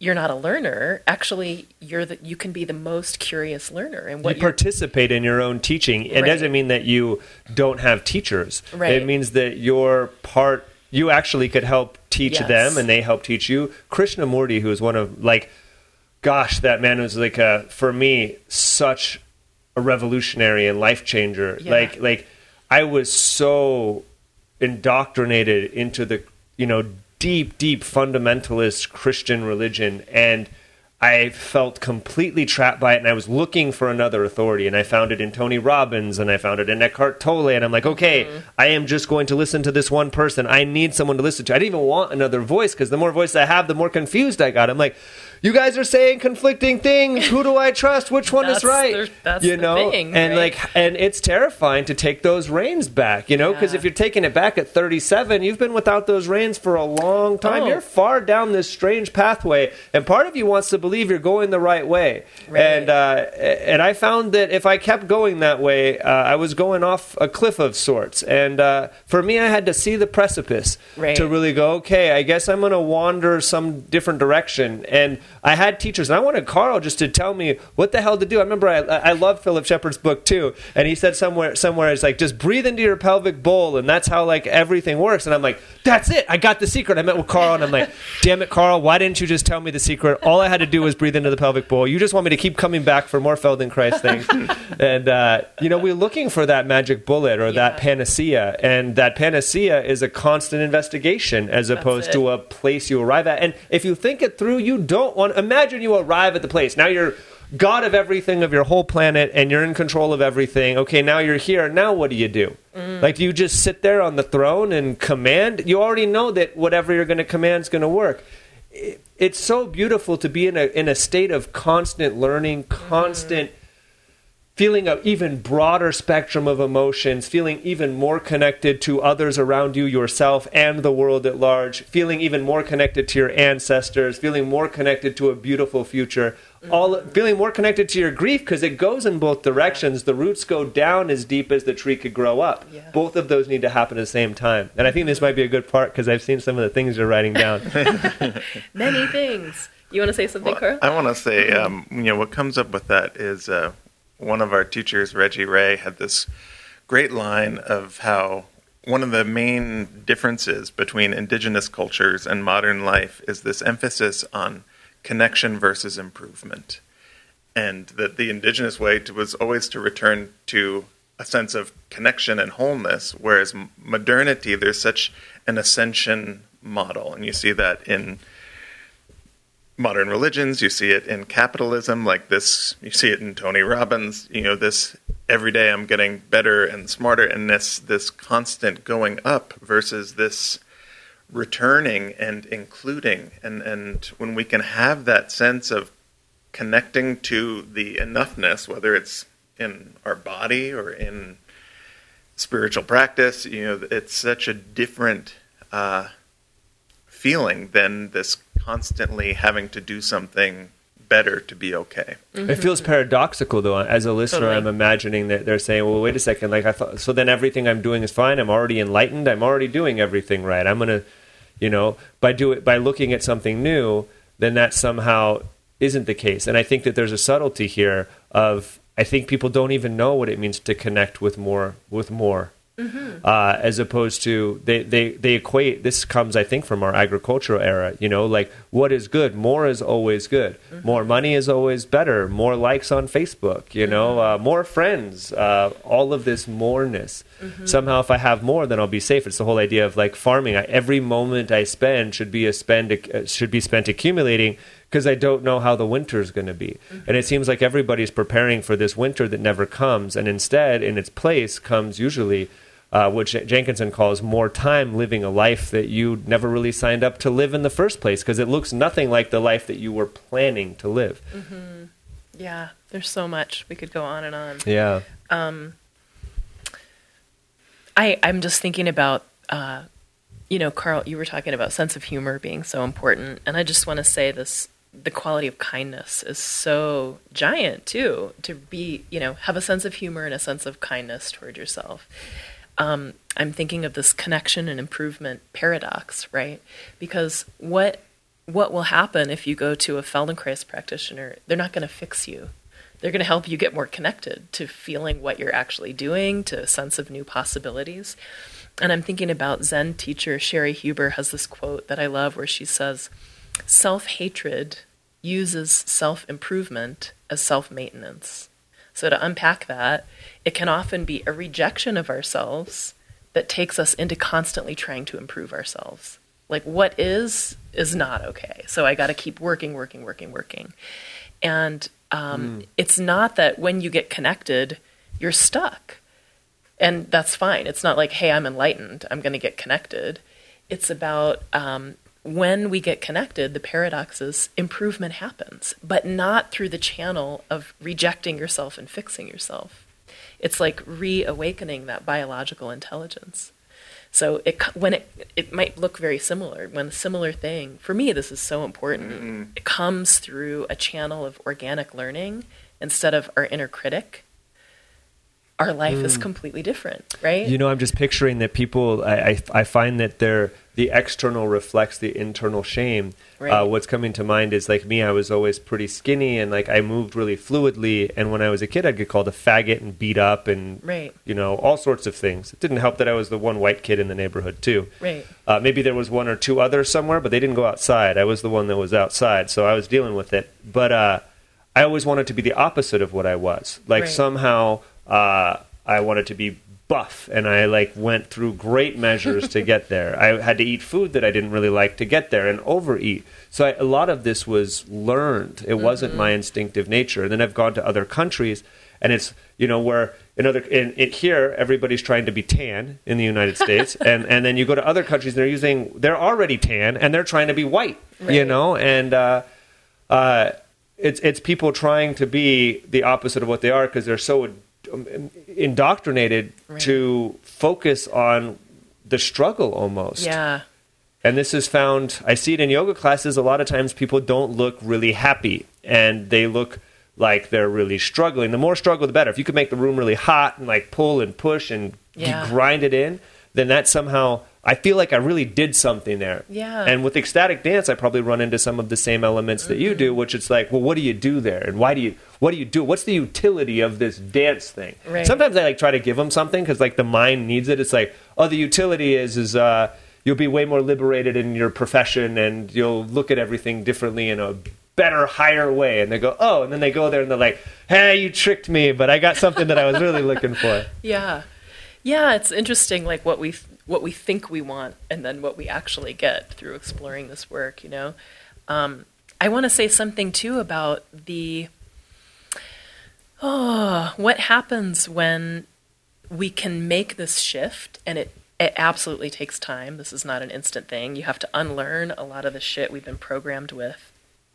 you're not a learner. Actually, you're the, you can be the most curious learner. And
what you participate in your own teaching. It right. doesn't mean that you don't have teachers. Right. It means that you're part you actually could help teach yes. them and they help teach you. Krishnamurti, who is one of like, gosh, that man was like a, for me, such a revolutionary and life changer. Yeah. Like, like I was so indoctrinated into the, you know, deep, deep fundamentalist Christian religion. And I felt completely trapped by it, and I was looking for another authority, and I found it in Tony Robbins, and I found it in Eckhart Tolle, and I'm like, okay, mm-hmm. I am just going to listen to this one person. I need someone to listen to. I didn't even want another voice because the more voice I have, the more confused I got. I'm like, you guys are saying conflicting things. Who do I trust? Which one is right?
The, that's you know, thing,
and
right?
like, and it's terrifying to take those reins back. You know, because yeah. if you're taking it back at 37, you've been without those reins for a long time. Oh. You're far down this strange pathway, and part of you wants to believe you're going the right way. Right. And uh, and I found that if I kept going that way, uh, I was going off a cliff of sorts. And uh, for me, I had to see the precipice right. to really go. Okay, I guess I'm going to wander some different direction and I had teachers, and I wanted Carl just to tell me what the hell to do. I remember I, I love Philip Shepherd's book too, and he said somewhere somewhere it's like just breathe into your pelvic bowl, and that's how like everything works. And I'm like, that's it. I got the secret. I met with Carl, and I'm like, damn it, Carl, why didn't you just tell me the secret? All I had to do was breathe into the pelvic bowl. You just want me to keep coming back for more Feldenkrais things, and uh, you know we're looking for that magic bullet or yeah. that panacea, and that panacea is a constant investigation as opposed to a place you arrive at. And if you think it through, you don't want imagine you arrive at the place. Now you're God of everything of your whole planet and you're in control of everything. Okay, now you're here. Now what do you do? Mm. Like do you just sit there on the throne and command? You already know that whatever you're going to command is going to work. It's so beautiful to be in a in a state of constant learning, constant mm feeling an even broader spectrum of emotions, feeling even more connected to others around you, yourself, and the world at large, feeling even more connected to your ancestors, feeling more connected to a beautiful future, all feeling more connected to your grief because it goes in both directions. The roots go down as deep as the tree could grow up. Yeah. Both of those need to happen at the same time. And I think this might be a good part because I've seen some of the things you're writing down.
Many things. You want to say something, well, Carl?
I want to say, um, you know, what comes up with that is uh, one of our teachers, Reggie Ray, had this great line of how one of the main differences between indigenous cultures and modern life is this emphasis on connection versus improvement. And that the indigenous way to, was always to return to a sense of connection and wholeness, whereas modernity, there's such an ascension model. And you see that in modern religions, you see it in capitalism, like this, you see it in Tony Robbins, you know, this every day I'm getting better and smarter, and this, this constant going up versus this returning and including. And, and when we can have that sense of connecting to the enoughness, whether it's in our body or in spiritual practice, you know, it's such a different uh, feeling than this constantly having to do something better to be okay.
It mm-hmm. feels paradoxical though. As a listener,
Totally.
I'm imagining that they're saying, "Well, wait a second. Like I thought. So then everything I'm doing is fine. I'm already enlightened. I'm already doing everything right. I'm gonna, you know, by do it by looking at something new, then that somehow isn't the case. And I think that there's a subtlety here of I think people don't even know what it means to connect with more with more. Uh, as opposed to they, they, they equate this comes i think from our agricultural era you know like what is good? More is always good. More money is always better. More likes on facebook you know uh, more friends uh, all of this moreness. Somehow if i have more then i'll be safe. It's the whole idea of like farming. I, every moment i spend should be a spend uh, should be spent accumulating because I don't know how the winter is going to be. And it seems like everybody's preparing for this winter that never comes. And instead, in its place, comes usually, uh, which Jenkinson calls more time living a life that you never really signed up to live in the first place because it looks nothing like the life that you were planning to live.
Yeah, there's so much. We could go on and on.
Yeah.
Um, I, I'm just thinking about, uh, you know, Carl, you were talking about sense of humor being so important. And I just want to say this the quality of kindness is so giant, too, to be, you know, have a sense of humor and a sense of kindness toward yourself. Um, I'm thinking of this connection and improvement paradox, right? Because what what will happen if you go to a Feldenkrais practitioner? They're not going to fix you. They're going to help you get more connected to feeling what you're actually doing, to a sense of new possibilities. And I'm thinking about Zen teacher Cheri Huber has this quote that I love where she says, Self hatred uses self improvement as self maintenance. So, to unpack that, it can often be a rejection of ourselves that takes us into constantly trying to improve ourselves. Like, what is, is not okay. So, I got to keep working, working, working, working. And um, it's not that when you get connected, you're stuck. And that's fine. It's not like, hey, I'm enlightened, I'm going to get connected. It's about um, when we get connected, the paradox is improvement happens, but not through the channel of rejecting yourself and fixing yourself. It's like reawakening that biological intelligence. So it when it it might look very similar when a similar thing for me this is so important. Mm-hmm. It comes through a channel of organic learning instead of our inner critic. Our life is mm. completely different, right?
You know, I'm just picturing that people. I, I, I find that they're the external reflects the internal shame.
Right.
Uh, what's coming to mind is like me. I was always pretty skinny and like I moved really fluidly. And when I was a kid, I'd get called a faggot and beat up and
Right.
you know all sorts of things. It didn't help that I was the one white kid in the neighborhood too.
Right.
Uh, maybe there was one or two others somewhere, but they didn't go outside. I was the one that was outside, so I was dealing with it. But uh, I always wanted to be the opposite of what I was. Like
Right.
somehow uh, I wanted to be buff, and I like went through great measures to get there. I had to eat food that I didn't really like to get there, and overeat. So I, a lot of this was learned. It wasn't my instinctive nature. And then I've gone to other countries, and it's you know where in other in it here everybody's trying to be tan in the United States, and and then you go to other countries, they're using they're already tan, and they're trying to be white. You know, and. uh uh, it's it's people trying to be the opposite of what they are because they're so Um, indoctrinated
Right.
to focus on the struggle almost.
Yeah.
And this is found, I see it in yoga classes. A lot of times people don't look really happy and they look like they're really struggling. The more struggle, the better. If you could make the room really hot and like pull and push and
Yeah.
grind it in, then that somehow, I feel like I really did something there.
Yeah.
And with ecstatic dance, I probably run into some of the same elements that you
Mm-hmm.
do, which it's like, well, what do you do there? And why do you, what do you do? What's the utility of this dance thing?
Right.
Sometimes I like try to give them something because like the mind needs it. It's like, oh, the utility is, is, uh, you'll be way more liberated in your profession and you'll look at everything differently in a better, higher way. And they go, oh, and then they go there and they're like, hey, you tricked me, but I got something that I was really looking for.
Yeah. Yeah, it's interesting like what we what we think we want and then what we actually get through exploring this work, you know. Um, I want to say something too about the oh, what happens when we can make this shift and it it absolutely takes time. This is not an instant thing. You have to unlearn a lot of the shit we've been programmed with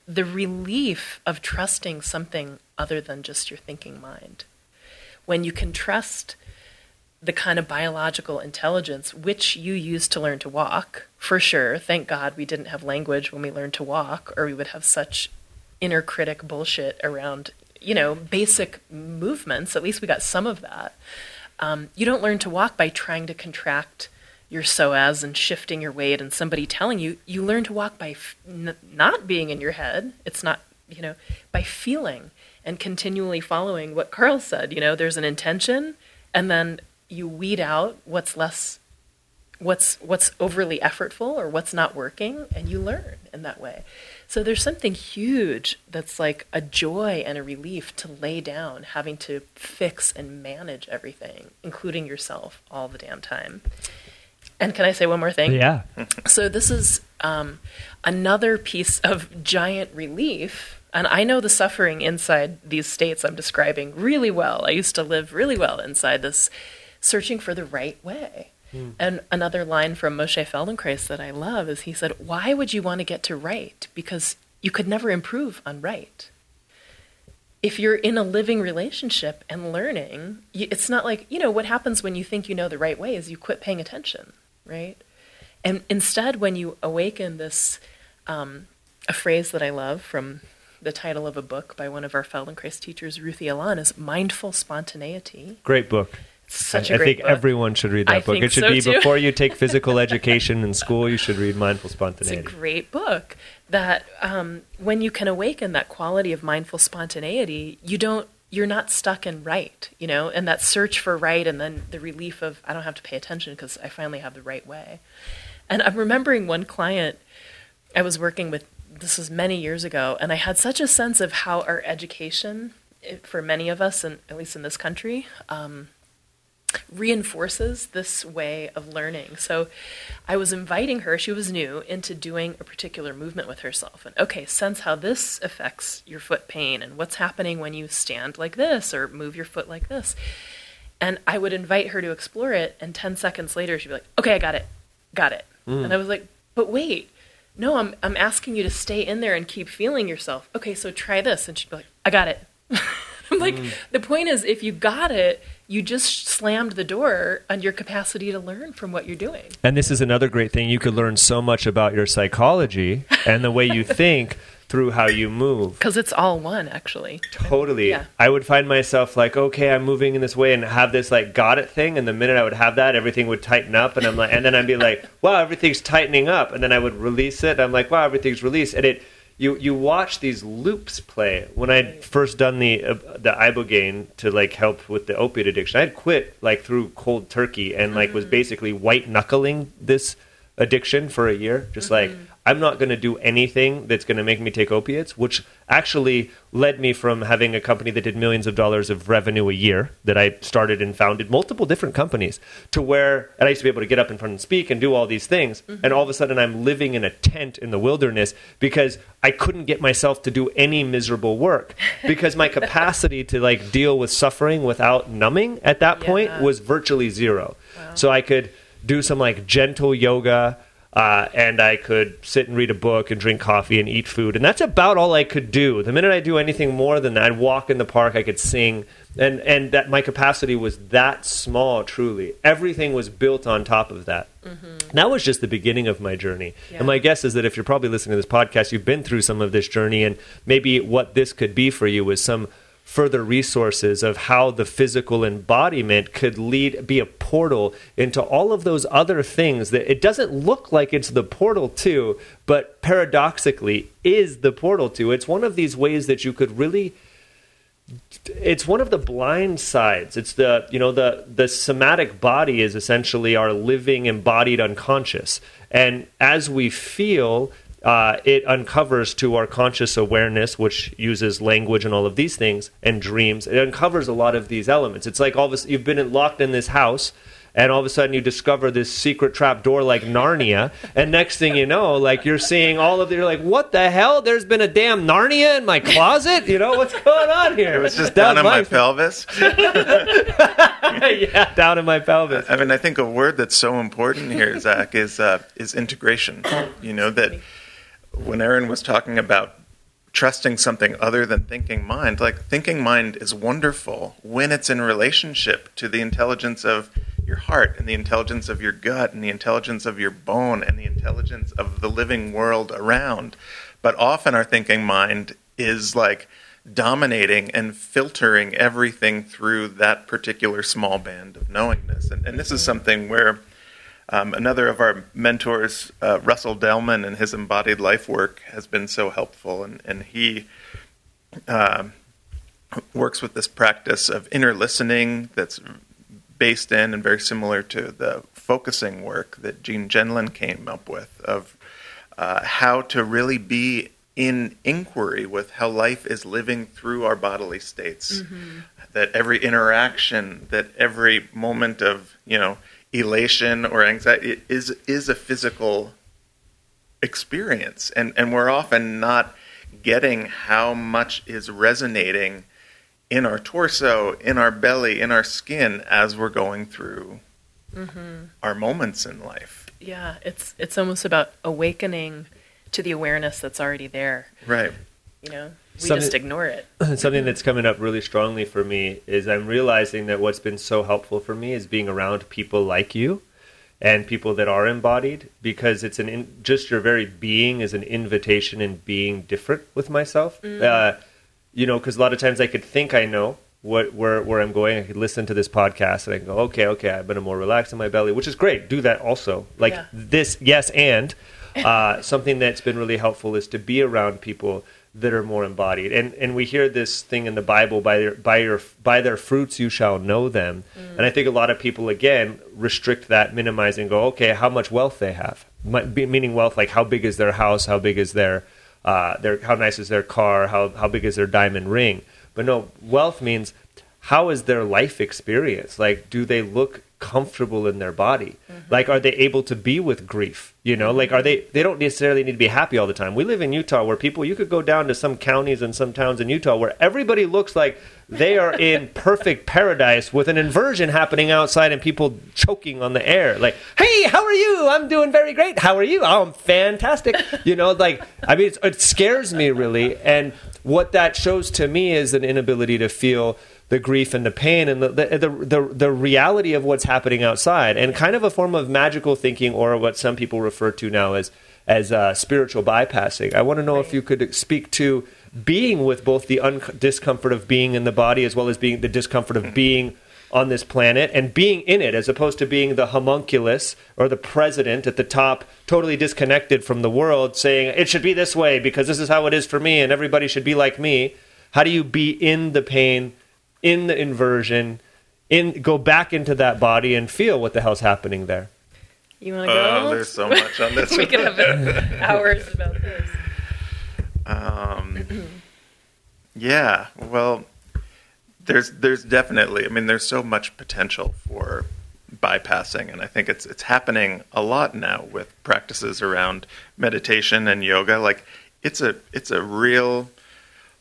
the relief of trusting something other than just your thinking mind. When you can trust the kind of biological intelligence which you use to learn to walk, for sure, thank God we didn't have language when we learned to walk, or we would have such inner critic bullshit around, you know, basic movements. At least we got some of that. Um, you don't learn to walk by trying to contract your psoas and shifting your weight and somebody telling you. You learn to walk by f- n- not being in your head. It's not, you know, by feeling and continually following what Carl said. You know, there's an intention, and then you weed out what's less what's what's overly effortful or what's not working and you learn in that way. So there's something huge that's like a joy and a relief to lay down having to fix and manage everything including yourself all the damn time. And can i say one more thing?
Yeah.
so this is um, another piece of giant relief and i know the suffering inside these states i'm describing really well. I used to live really well inside this searching for the right way and another line from Moshe Feldenkrais that I love is he said, Why would you want to get to right? Because you could never improve on right. If you're in a living relationship and learning, it's not like, you know, what happens when you think you know the right way is you quit paying attention, right? And instead, when you awaken this, um, a phrase that I love from the title of a book by one of our Feldenkrais teachers, Ruthy Alon, is mindful spontaneity.
Great book.
Such
I,
a
I
great
think
book.
everyone should read that
I
book. It should
so,
be
too.
before you take physical education in school. You should read Mindful Spontaneity.
It's a great book that um, when you can awaken that quality of mindful spontaneity, you don't you're not stuck in right, you know, and that search for right and then the relief of I don't have to pay attention because I finally have the right way. And I'm remembering one client I was working with this was many years ago and I had such a sense of how our education eh, for many of us and at least in this country um, reinforces this way of learning. So I was inviting her, she was new, into doing a particular movement with herself. And okay, sense how this affects your foot pain and what's happening when you stand like this or move your foot like this. And I would invite her to explore it, and 10 seconds later, she'd be like, okay, I got it, got it. Mm. And I was like, but wait, no, I'm, I'm asking you to stay in there and keep feeling yourself. Okay, so try this. And she'd be like, I got it. I'm like, mm. the point is, if you got it, you just slammed the door on your capacity to learn from what you're doing.
And this is another great thing. You could learn so much about your psychology and the way you think through how you move.
Because it's all one, actually.
Totally.
Yeah.
I would find myself like, okay, I'm moving in this way and have this like got it thing. And the minute I would have that, everything would tighten up. And I'm like, and then I'd be like, wow, everything's tightening up. And then I would release it. and I'm like, wow, everything's released. And it, you, you watch these loops play. When I'd first done the uh, the ibogaine to like help with the opiate addiction, I'd quit like through cold turkey and like was basically white knuckling this addiction for a year. Just like I'm not going to do anything that's going to make me take opiates, which actually led me from having a company that did millions of dollars of revenue a year that I started and founded multiple different companies to where and I used to be able to get up in front and speak and do all these things mm-hmm. and all of a sudden I'm living in a tent in the wilderness because I couldn't get myself to do any miserable work because my capacity to like deal with suffering without numbing at that point was virtually zero. So I could do some like gentle yoga uh, and I could sit and read a book and drink coffee and eat food. And that's about all I could do. The minute I do anything more than that, I'd walk in the park, I could sing. And, and that my capacity was that small, truly. Everything was built on top of that. That was just the beginning of my journey.
Yeah.
And my guess is that if you're probably listening to this podcast, you've been through some of this journey, and maybe what this could be for you is some further resources of how the physical embodiment could lead be a portal into all of those other things that it doesn't look like it's the portal to but paradoxically is the portal to. It's one of these ways that you could really it's one of the blind sides. It's the you know the the somatic body is essentially our living embodied unconscious. And as we feel uh, it uncovers to our conscious awareness which uses language and all of these things and dreams it uncovers a lot of these elements it's like all of a, you've been locked in this house and all of a sudden you discover this secret trap door like Narnia, and next thing you know, like you're seeing all of the, you're like, what the hell? There's been a damn Narnia in my closet. You know what's going on here?
It was just
That
down in my
was
pelvis.
yeah, down in my pelvis.
I mean, I think a word that's so important here, Zach, is uh, is integration. You know that when Erin was talking about trusting something other than thinking mind. Like thinking mind is wonderful when it's in relationship to the intelligence of your heart and the intelligence of your gut and the intelligence of your bone and the intelligence of the living world around. But often our thinking mind is like dominating and filtering everything through that particular small band of knowingness. And, and this is mm-hmm. something where um, another of our mentors, uh, Russell Delman, and his embodied life work has been so helpful. And, and he uh, works with this practice of inner listening that's based in and very similar to the focusing work that Gene Gendlin came up with of uh, how to really be in inquiry with how life is living through our bodily states. Mm-hmm. That every interaction, that every moment of you know elation or anxiety is is a physical experience, and and we're often not getting how much is resonating in our torso, in our belly, in our skin as we're going through mm-hmm. our moments in life.
Yeah, it's it's almost about awakening to the awareness that's already there.
Right.
You know, we something, just ignore it.
Something that's coming up really strongly for me is I'm realizing that what's been so helpful for me is being around people like you and people that are embodied because it's an in, just your very being is an invitation in being different with myself. Mm. Uh, you know, because a lot of times I could think I know what where where I'm going. I could listen to this podcast and I can go, okay, okay, I've been more relaxed in my belly, which is great. Do that also. Like yeah. this, yes, and uh, something that's been really helpful is to be around people that are more embodied. And and we hear this thing in the Bible by their by your by their fruits you shall know them. Mm. And I think a lot of people again restrict that, minimize and go, okay, how much wealth they have, meaning wealth like how big is their house, how big is their uh, their how nice is their car, how how big is their diamond ring. But no, wealth means how is their life experience? Like, do they look comfortable in their body? Mm-hmm. Like, are they able to be with grief? You know, like, are they, they don't necessarily need to be happy all the time. We live in Utah where people, you could go down to some counties and some towns in Utah where everybody looks like they are in perfect paradise with an inversion happening outside and people choking on the air. Like, hey, how are you? I'm doing very great. How are you? Oh, I'm fantastic. You know, like, I mean, it scares me really. And what that shows to me is an inability to feel the grief and the pain and the, the the, the reality of what's happening outside, and kind of a form of magical thinking, or what some people refer to now as as uh, spiritual bypassing. I want to know right. if you could speak to being with both the un- discomfort of being in the body as well as being the discomfort of being on this planet and being in it as opposed to being the homunculus or the president at the top totally disconnected from the world saying it should be this way because this is how it is for me and everybody should be like me how do you be in the pain in the inversion, in go back into that body and feel what the hell's happening there.
You want to go?
Oh, there's so much on this.
we could have hours about this.
Um, yeah. Well, there's there's definitely. I mean, there's so much potential for bypassing, and I think it's it's happening a lot now with practices around meditation and yoga. Like, it's a it's a real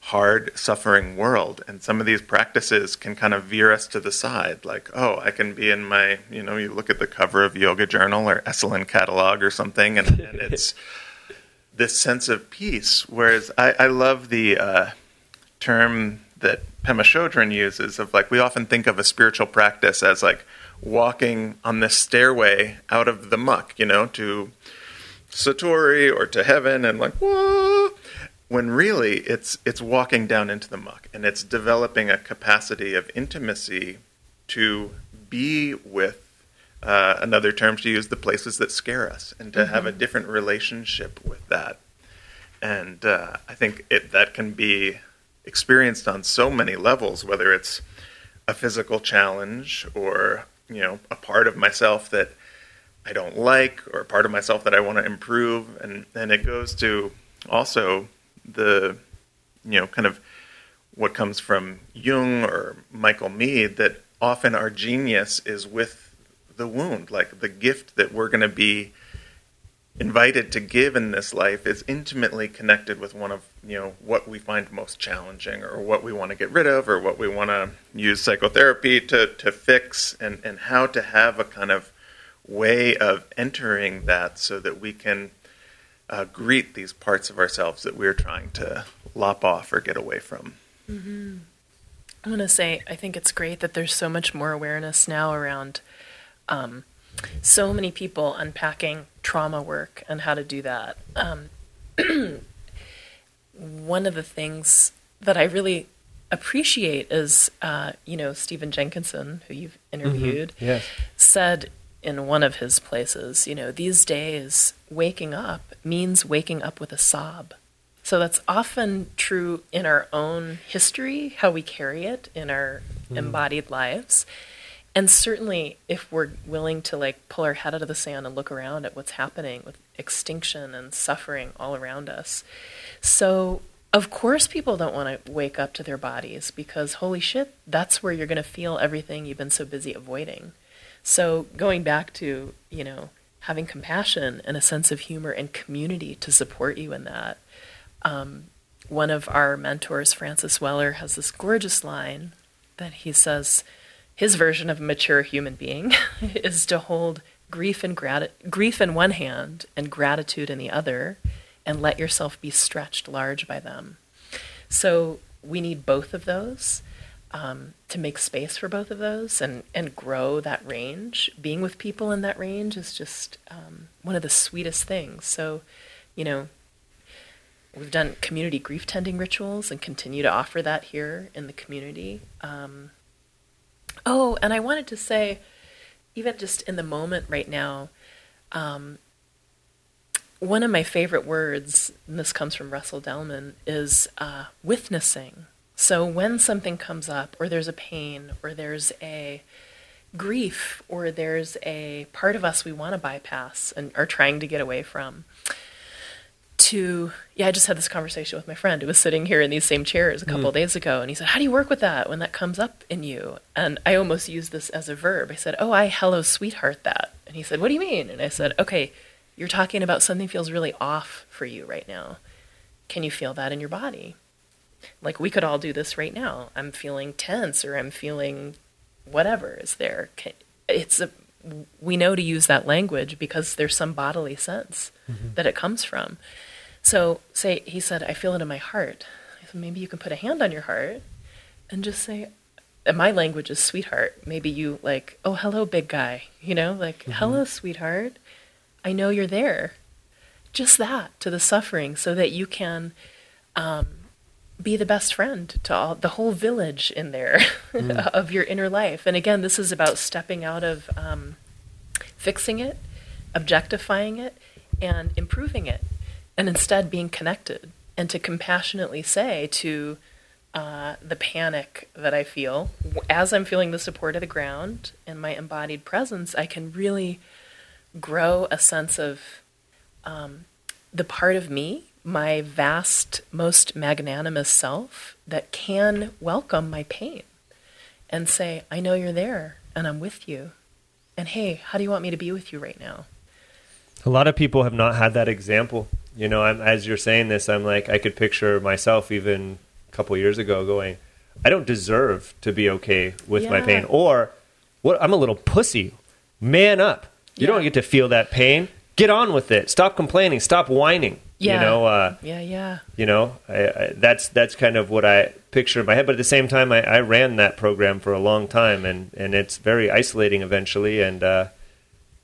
hard suffering world. And some of these practices can kind of veer us to the side like oh i can be in my you know you look at the cover of yoga journal or esalen catalog or something and, and it's this sense of peace. Whereas i, I love the uh, term that pema chodron uses of like we often think of a spiritual practice as like walking on this stairway out of the muck you know to satori or to heaven and like whoa when really it's it's walking down into the muck and it's developing a capacity of intimacy to be with uh, another term to use the places that scare us and to mm-hmm. have a mm-hmm. different relationship with that and uh, i think it, that can be experienced on so many levels whether it's a physical challenge or you know a part of myself that i don't like or a part of myself that i want to improve and and it goes to also the you know kind of what comes from Jung or Michael Meade that often our genius is with the wound. Like the gift that we're going to be invited to give in this life is intimately connected with one of you know what we find most challenging or what we want to get rid of or what we want to use psychotherapy to to fix and and how to have a kind of way of entering that so that we can uh, greet these parts of ourselves that we're trying to lop off or get away from.
Mm-hmm. I want to say, I think it's great that there's so much more awareness now around um, so many people unpacking trauma work and how to do that. Um, one of the things that I really appreciate is, uh, you know, Stephen Jenkinson, who you've interviewed,
mm-hmm. yes.
said in one of his places, you know, these days waking up means waking up with a sob. So that's often true in our own history, how we carry it in our mm. embodied lives. And certainly if we're willing to like pull our head out of the sand and look around at what's happening with extinction and suffering all around us. So of course people don't want to wake up to their bodies because holy shit, that's where you're going to feel everything you've been so busy avoiding. So going back to, you know, having compassion and a sense of humor and community to support you in that um, one of our mentors, Francis Weller, has this gorgeous line that he says his version of a mature human being is to hold grief and grief in one hand and gratitude in the other, and let yourself be stretched large by them. So we need both of those um, to make space for both of those and and grow that range. Being with people in that range is just um, one of the sweetest things. So, you know, We've done community grief tending rituals and continue to offer that here in the community. Um, oh, and I wanted to say, even just in the moment right now, um, one of my favorite words, and this comes from Russell Delman, is uh, witnessing. So when something comes up, or there's a pain, or there's a grief, or there's a part of us we want to bypass and are trying to get away from, to yeah i just had this conversation with my friend who was sitting here in these same chairs a couple mm. days ago and he said how do you work with that when that comes up in you? And i almost used this as a verb. I said oh i hello sweetheart that. And he said what do you mean? And i said okay you're talking about something feels really off for you right now. Can you feel that in your body like we could all do this right now i'm feeling tense or i'm feeling whatever is there it's a we know to use that language because there's some bodily sense mm-hmm. that it comes from. So, say he said, "I feel it in my heart." I said, maybe you can put a hand on your heart and just say, and my language is sweetheart. Maybe you like, oh, hello, big guy. You know, like, mm-hmm. hello, sweetheart. I know you're there. Just that to the suffering, so that you can um, be the best friend to all the whole village in there mm. of your inner life. And again, this is about stepping out of um, fixing it, objectifying it, and improving it, and instead being connected and to compassionately say to uh, the panic that I feel as I'm feeling the support of the ground and my embodied presence, I can really grow a sense of um, the part of me my vast, most magnanimous self that can welcome my pain and say, I know you're there and I'm with you. And hey, how do you want me to be with you right now?
A lot of people have not had that example. You know, I'm, as you're saying this, I'm like, I could picture myself even a couple years ago going, I don't deserve to be okay with yeah. my pain. Or, what? I'm a little pussy. Man up. You yeah. don't get to feel that pain. Get on with it. Stop complaining. Stop whining.
Yeah.
You know, uh,
yeah, yeah.
You know, I, I, that's that's kind of what I picture in my head. But at the same time, I, I, ran that program for a long time, and, and it's very isolating eventually, and uh,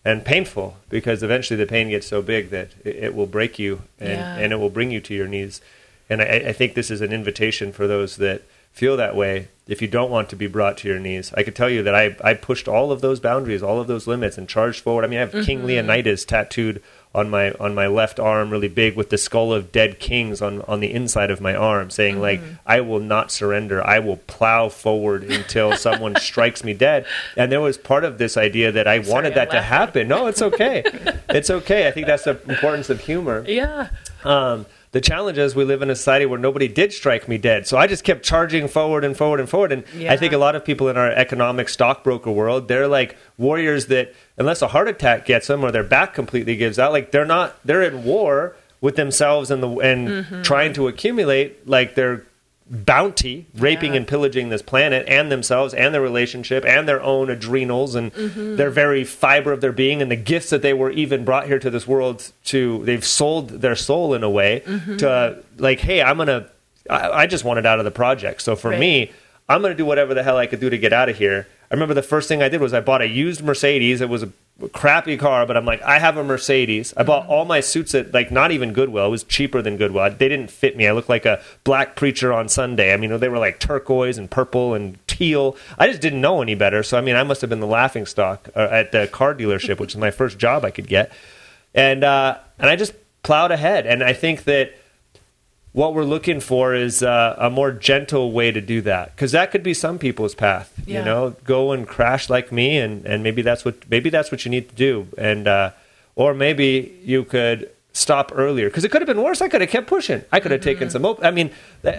and painful because eventually the pain gets so big that it, it will break you, and, yeah. and it will bring you to your knees. And I, I think this is an invitation for those that feel that way. If you don't want to be brought to your knees, I could tell you that I I pushed all of those boundaries, all of those limits, and charged forward. I mean, I have mm-hmm. King Leonidas tattooed on my on my left arm really big with the skull of dead kings on on the inside of my arm saying mm-hmm. like I will not surrender I will plow forward until someone strikes me dead and there was part of this idea that I wanted that to happen no it's okay it's okay I think that's the importance of humor
yeah
um, the challenge is we live in a society where nobody did strike me dead. So I just kept charging forward and forward and forward. And yeah. I think a lot of people in our economic stockbroker world, they're like warriors that, unless a heart attack gets them or their back completely gives out, like they're not, they're in war with themselves and the and mm-hmm. trying to accumulate like they're bounty, raping
Yeah.
and pillaging this planet and themselves and their relationship and their own adrenals and
Mm-hmm.
their very fiber of their being and the gifts that they were even brought here to this world to. They've sold their soul in a way
Mm-hmm.
to like, hey, I'm gonna. I, I just wanted out of the project, so for
Right.
me, I'm gonna do whatever the hell I could do to get out of here. I remember the first thing I did was I bought a used Mercedes. It was a crappy car, but I'm like, I have a Mercedes. I bought all my suits at like not even Goodwill. It was cheaper than Goodwill. They didn't fit me. I looked like a black preacher on Sunday. I mean, they were like turquoise and purple and teal. I just didn't know any better. So I mean, I must have been the laughing stock uh, at the car dealership, which is my first job I could get. And uh, and I just plowed ahead. And I think that what we're looking for is uh, a more gentle way to do that. Because that could be some people's path you know? Go and crash like me and, and maybe that's what maybe that's what you need to do. And uh, or maybe you could stop earlier. Because it could have been worse. I could have kept pushing. I could have taken some op- i mean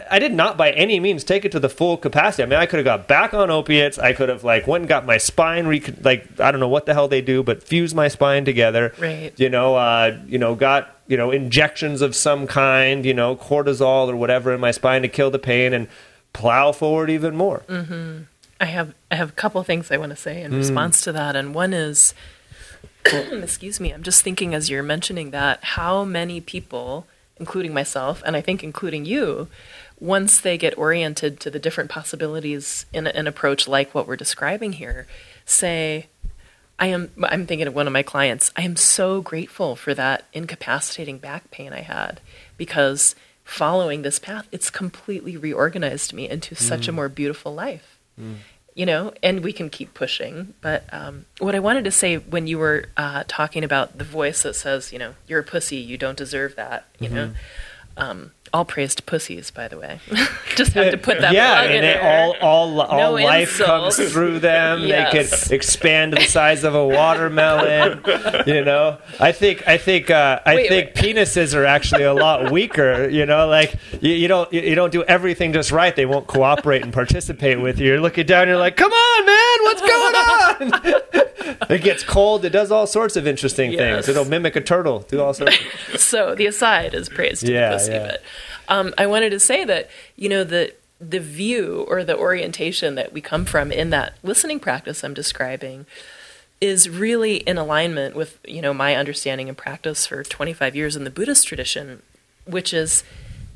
i did not by any means take it to the full capacity. I mean i could have got back on opiates. I could have like went and got my spine rec- like i don't know what the hell they do but fuse my spine together.
Right.
you know, uh, you know, got you know injections of some kind, you know, cortisol or whatever in my spine to kill the pain and plow forward even more. Mm-hmm.
I have I have a couple things I want to say in hmm. response to that, and one is, excuse me, I'm just thinking as you're mentioning that how many people, including myself, and I think including you, once they get oriented to the different possibilities in an approach like what we're describing here, say, I am I'm thinking of one of my clients. I am so grateful for that incapacitating back pain I had because following this path, it's completely reorganized me into such a more beautiful life. You know, and we can keep pushing. But um, what I wanted to say when you were uh, talking about the voice that says, you know, you're a pussy, you don't deserve that, you know, um, all praise to pussies, by the way. Just have to put that
yeah,
plug in
and they, all all all
No
life
insults.
comes through them. They could expand to the size of a watermelon. you know, I think I think uh, I
Wait,
think penises are actually a lot weaker. You know, like you, you don't you, you don't do everything just right. They won't cooperate and participate with you. You're looking down. You're like, come on, man, what's going on? it gets cold. It does all sorts of interesting
Yes.
things. It'll mimic a turtle. Do all sorts. Of,
so the aside is praise to
Yeah,
the pussy,
yeah.
but um, I wanted to say that you know the the view or the orientation that we come from in that listening practice I'm describing is really in alignment with you know my understanding and practice for 25 years in the Buddhist tradition, which is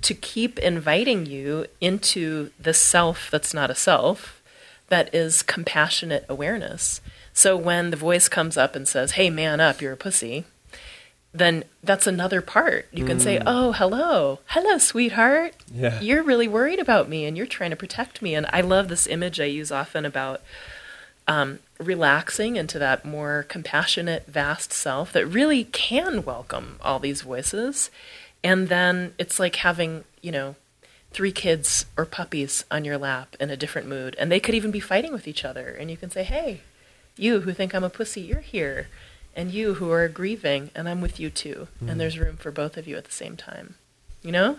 to keep inviting you into the self that's not a self, that is compassionate awareness. So when the voice comes up and says, "Hey, man up, you're a pussy," then that's another part. You can say, "Oh, hello, hello, sweetheart.
Yeah.
You're really worried about me, and you're trying to protect me." And I love this image I use often about um, relaxing into that more compassionate, vast self that really can welcome all these voices. And then it's like having, you know, three kids or puppies on your lap in a different mood, and they could even be fighting with each other. And you can say, "Hey, you who think I'm a pussy, you're here." And you who are grieving, and I'm with you too. And there's room for both of you at the same time. You know?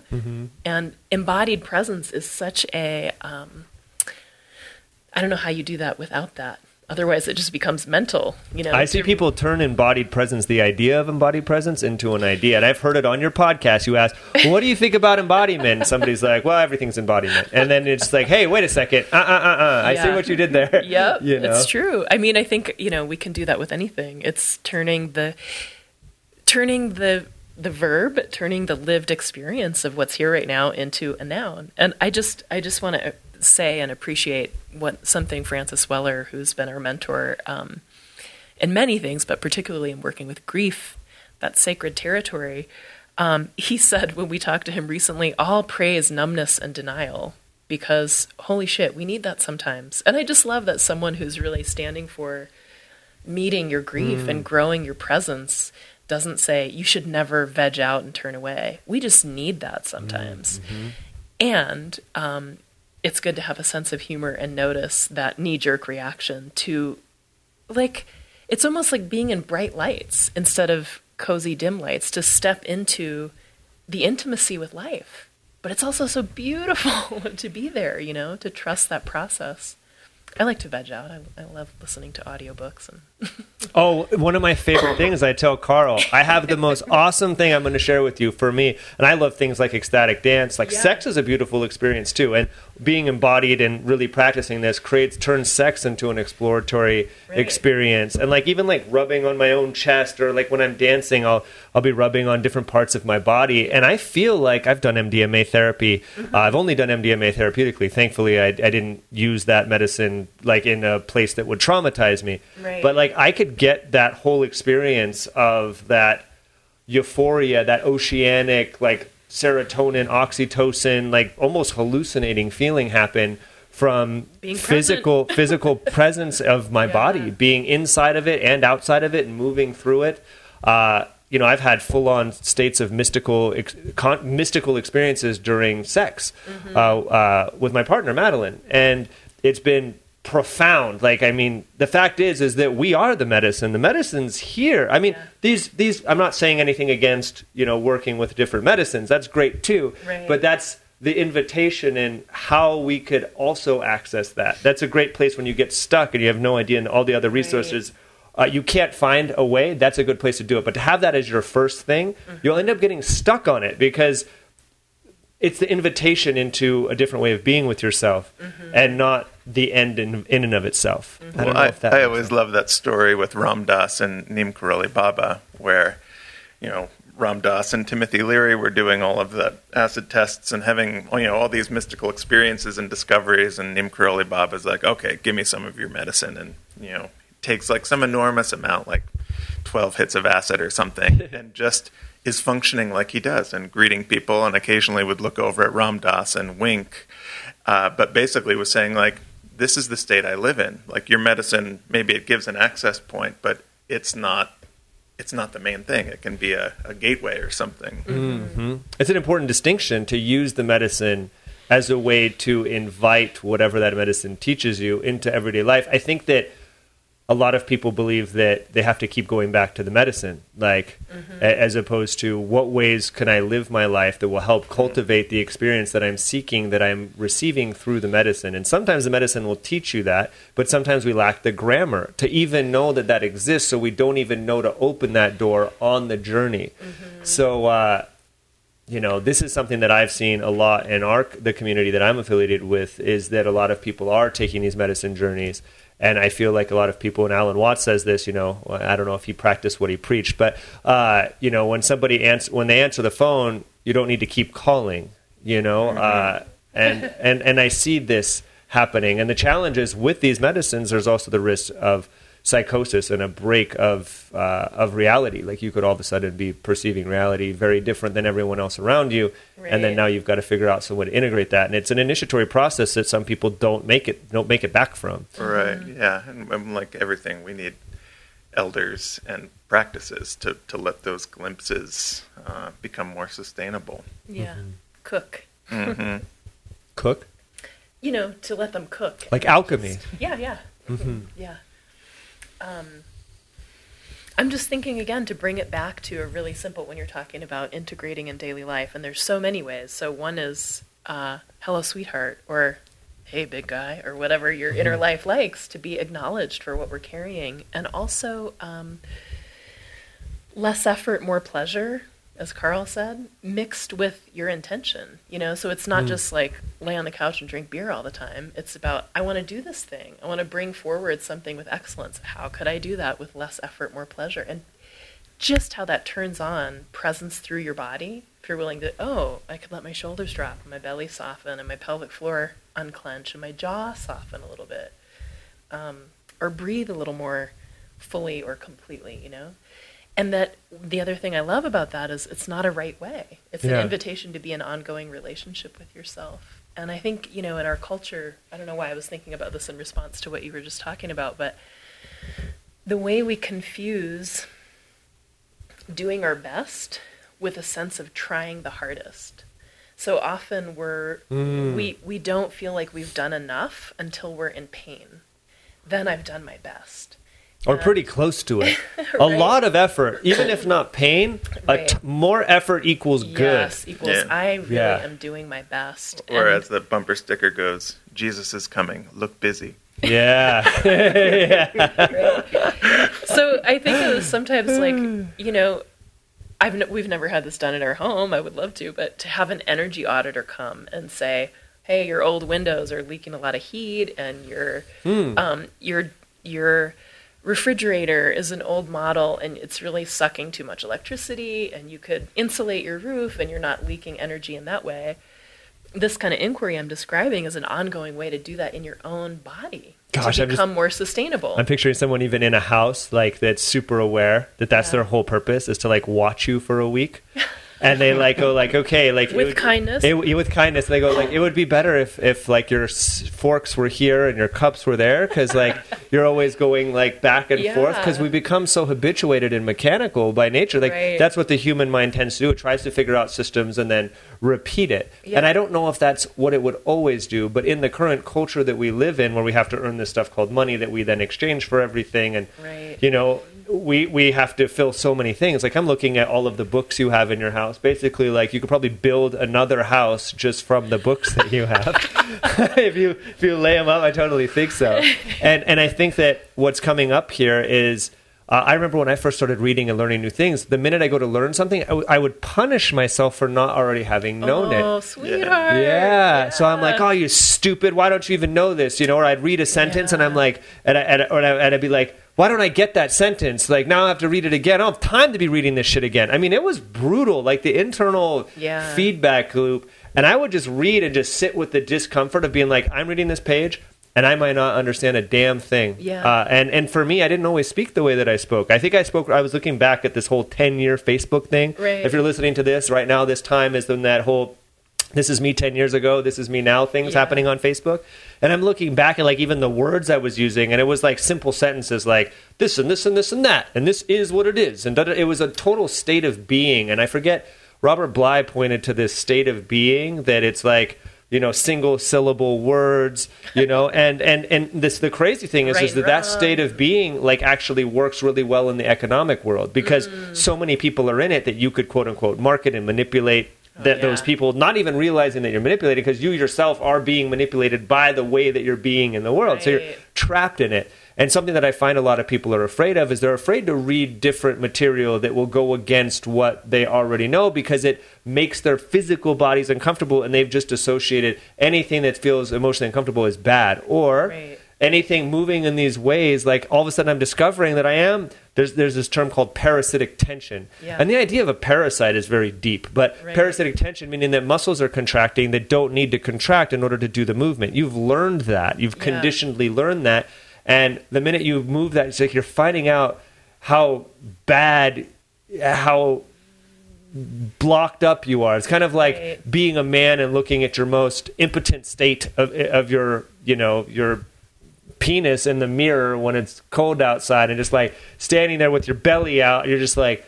And embodied presence is such a, um, I don't know how you do that without that. Otherwise, it just becomes mental. You know,
I see people turn embodied presence, the idea of embodied presence, into an idea. And I've heard it on your podcast. You ask, well, what do you think about embodiment? And somebody's like, well, everything's embodiment. And then it's like, hey, wait a second. Uh, uh, uh, uh. I see what you did there.
Yep,
you know?
it's true. I mean, I think you know we can do that with anything. It's turning the turning the the verb, turning the lived experience of what's here right now into a noun. And I just I just want to say and appreciate what something Francis Weller, who's been our mentor um, in many things, but particularly in working with grief, that sacred territory. Um, he said when we talked to him recently, all praise numbness and denial because holy shit, we need that sometimes. And I just love that someone who's really standing for meeting your grief and growing your presence doesn't say you should never veg out and turn away. We just need that sometimes. And um, it's good to have a sense of humor and notice that knee jerk reaction to, like, it's almost like being in bright lights instead of cozy dim lights to step into the intimacy with life. But it's also so beautiful to be there, you know, to trust that process. I like to veg out. I, I love listening to audiobooks and
Oh, one of my favorite things I tell Carl, I have the most awesome thing I'm going to share with you for me. And I love things like ecstatic dance. Like
Yeah.
sex is a beautiful experience too. And being embodied and really practicing this creates turns sex into an exploratory
Right.
experience. And like even like rubbing on my own chest or like when I'm dancing, I'll I'll be rubbing on different parts of my body. And I feel like I've done MDMA therapy. Uh, I've only done MDMA therapeutically. Thankfully, I, I didn't use that medicine like in a place that would traumatize me.
Right.
But like I could get that whole experience of that euphoria, that oceanic like serotonin, oxytocin, like almost hallucinating feeling happen from
Being
physical physical presence of my
Yeah.
body, being inside of it and outside of it and moving through it. Uh, you know, I've had full on states of mystical ex- con- mystical experiences during sex
Mm-hmm.
uh, uh, with my partner Madeline, and it's been profound. Like, I mean, the fact is, is that we are the medicine. The medicine's here. I mean,
Yeah.
these these. I'm not saying anything against you know working with different medicines. That's great too.
Right.
But that's the invitation and how we could also access that. That's a great place when you get stuck and you have no idea and all the other resources. Uh, you can't find a way. That's a good place to do it. But to have that as your first thing,
Mm-hmm.
you'll end up getting stuck on it because it's the invitation into a different way of being with yourself
Mm-hmm.
and not the end in, in and of itself. I don't
Well,
know
I,
if that
I
makes
always
sense.
love that story with Ram Dass and Neem Karoli Baba, where, you know, Ram Dass and Timothy Leary were doing all of the acid tests and having, you know, all these mystical experiences and discoveries. And Neem Karoli Baba's like, okay, give me some of your medicine. And, you know, takes like some enormous amount, like 12 hits of acid or something, and just is functioning like he does and greeting people and occasionally would look over at Ram Dass and wink. Uh, but basically was saying like, this is the state I live in. Like your medicine, maybe it gives an access point, but it's not. It's not the main thing. It can be a, a gateway or something.
Mm. It's an important distinction to use the medicine as a way to invite whatever that medicine teaches you into everyday life. I think that a lot of people believe that they have to keep going back to the medicine, like a- as opposed to what ways can I live my life that will help cultivate the experience that I'm seeking, that I'm receiving through the medicine. And sometimes the medicine will teach you that, but sometimes we lack the grammar to even know that that exists, so we don't even know to open that door on the journey. So, uh, you know this is something that i've seen a lot in our the community that i'm affiliated with is that a lot of people are taking these medicine journeys and i feel like a lot of people and alan watts says this you know i don't know if he practiced what he preached but uh, you know when somebody answer when they answer the phone you don't need to keep calling you know uh, and and and i see this happening. And the challenge is with these medicines there's also the risk of psychosis and a break of uh, of reality. Like you could all of a sudden be perceiving reality very different than everyone else around you, and then now you've got to figure out some way to integrate that. And it's an initiatory process that some people don't make it don't make it back from.
Right. Yeah. And, and like everything, we need elders and practices to, to let those glimpses uh, become more sustainable.
yeah, cook.
hmm
Cook
You know, to let them cook.
like alchemy.
Yeah, yeah, yeah. Um, I'm just thinking again to bring it back to a really simple when you're talking about integrating in daily life, and there's so many ways. So one is uh, "Hello, sweetheart," or "Hey, big guy," or whatever your inner life likes to be acknowledged for what we're carrying, and also um, less effort, more pleasure, as Carl said, mixed with your intention. You know, so it's not just like lay on the couch and drink beer all the time. It's about I want to do this thing. I want to bring forward something with excellence. How could I do that with less effort, more pleasure? And just how that turns on presence through your body. If you're willing to, oh, I could let my shoulders drop and my belly soften and my pelvic floor unclench and my jaw soften a little bit. Um, or breathe a little more fully or completely, you know? And that the other thing I love about that is it's not a right way. It's
Yeah.
an invitation to be an ongoing relationship with yourself. And I think, you know, in our culture, I don't know why I was thinking about this in response to what you were just talking about, but the way we confuse doing our best with a sense of trying the hardest. So often we're mm. we we don't feel like we've done enough until we're in pain. Then I've done my best.
Or pretty close to it. A lot of effort, even if not pain,
Right.
t- more effort equals good.
Yes, equals
Yeah.
I really
Yeah.
am doing my best.
Or
And-
as the bumper sticker goes, Jesus is coming. Look busy.
Yeah.
So I think it was sometimes like you know, I've n- we've never had this done at our home. I would love to, but to have an energy auditor come and say, "Hey, your old windows are leaking a lot of heat, and your um, your your refrigerator is an old model, and it's really sucking too much electricity, and you could insulate your roof, and you're not leaking energy in that way." This kind of inquiry I'm describing is an ongoing way to do that in your own body
Gosh,
to
I'm just-
become more sustainable.
I'm picturing someone even in a house like that's super aware that that's
Yeah.
their whole purpose is to like watch you for a week. And they like go like okay like it
With
would-
kindness?
it, with kindness they go like it would be better if if like your forks were here and your cups were there because like you're always going like back and forth because we become so habituated and mechanical by nature like
Right.
that's what the human mind tends to do it tries to figure out systems and then repeat it
Yeah.
and I don't know if that's what it would always do but in the current culture that we live in where we have to earn this stuff called money that we then exchange for everything and
Right.
you know we we have to fill so many things like i'm looking at all of the books you have in your house basically like you could probably build another house just from the books that you have if you if you lay them up i totally think so and and i think that what's coming up here is uh, I remember when I first started reading and learning new things. The minute I go to learn something, I, w- I would punish myself for not already having known it.
oh, sweetheart.
Yeah. So I'm like, oh, you stupid. Why don't you even know this? You know, or I'd read a sentence and I'm like, and, I, and, I, or I, and I'd be like, why don't I get that sentence? Like now I have to read it again. I don't have time to be reading this shit again. I mean, it was brutal. Like the internal
Yeah.
feedback loop. And I would just read and just sit with the discomfort of being like, I'm reading this page. And I might not understand a damn thing.
Yeah.
Uh, and and for me, I didn't always speak the way that I spoke. I think I spoke. I was looking back at this whole ten year Facebook thing.
Right.
If you're listening to this right now, this time is when that whole this is me 10 years ago this is me now things
Yeah.
happening on facebook and i'm looking back at like even the words i was using and it was like simple sentences like this and this and this and that and this is what it is and it was a total state of being and i forget robert bly pointed to this state of being that it's like you know single syllable words you know and and and this the crazy thing is
Right
is that
and
that state of being like actually works really well in the economic world because
Mm.
so many people are in it that you could quote unquote market and manipulate that
Oh, yeah.
those people not even realizing that you're manipulated because you yourself are being manipulated by the way that you're being in the world so you're trapped in it and something that i find a lot of people are afraid of is they're afraid to read different material that will go against what they already know because it makes their physical bodies uncomfortable and they've just associated anything that feels emotionally uncomfortable as bad or
Right.
anything moving in these ways like all of a sudden i'm discovering that i am there's there's this term called parasitic tension
Yeah.
and the idea of a parasite is very deep but
Right.
parasitic tension meaning that muscles are contracting that don't need to contract in order to do the movement you've learned that you've
Yeah.
learned that and the minute you move that it's like you're finding out how bad how blocked up you are. It's kind of like
Right.
being a man and looking at your most impotent state of of your, you know, your penis in the mirror when it's cold outside and just like standing there with your belly out, you're just like,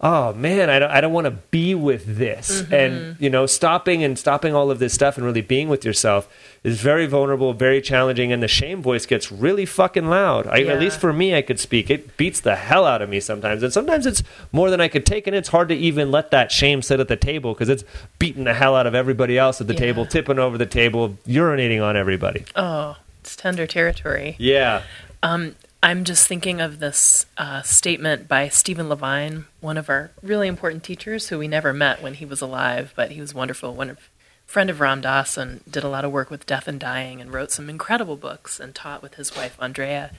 "Oh man, I don't I don't want to be with this." Mm-hmm. And, you know, stopping and stopping all of this stuff and really being with yourself is very vulnerable, very challenging and the shame voice gets really fucking loud. I,
Yeah.
At least for me I could speak. It beats the hell out of me sometimes. And sometimes it's more than I could take and it's hard to even let that shame sit at the table because it's beating the hell out of everybody else at the
Yeah.
table, tipping over the table, urinating on everybody.
Oh, it's tender territory.
Yeah.
I'm just thinking of this uh, statement by Stephen Levine, one of our really important teachers who we never met when he was alive, but he was wonderful. One of, friend of Ram Dass and did a lot of work with death and dying and wrote some incredible books and taught with his wife Andrea.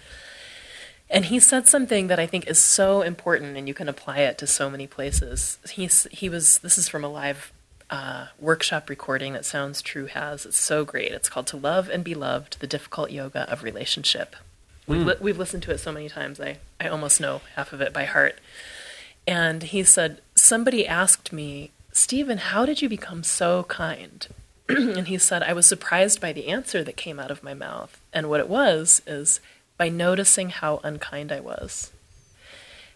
And he said something that I think is so important, and you can apply it to so many places. He's he was this is from a live uh, workshop recording that Sounds True has. It's so great. It's called "To Love and Be Loved: The Difficult Yoga of Relationship." We've, li- we've listened to it so many times. I I almost know half of it by heart. And he said, somebody asked me, Stephen, how did you become so kind? and he said, I was surprised by the answer that came out of my mouth. And what it was is by noticing how unkind I was.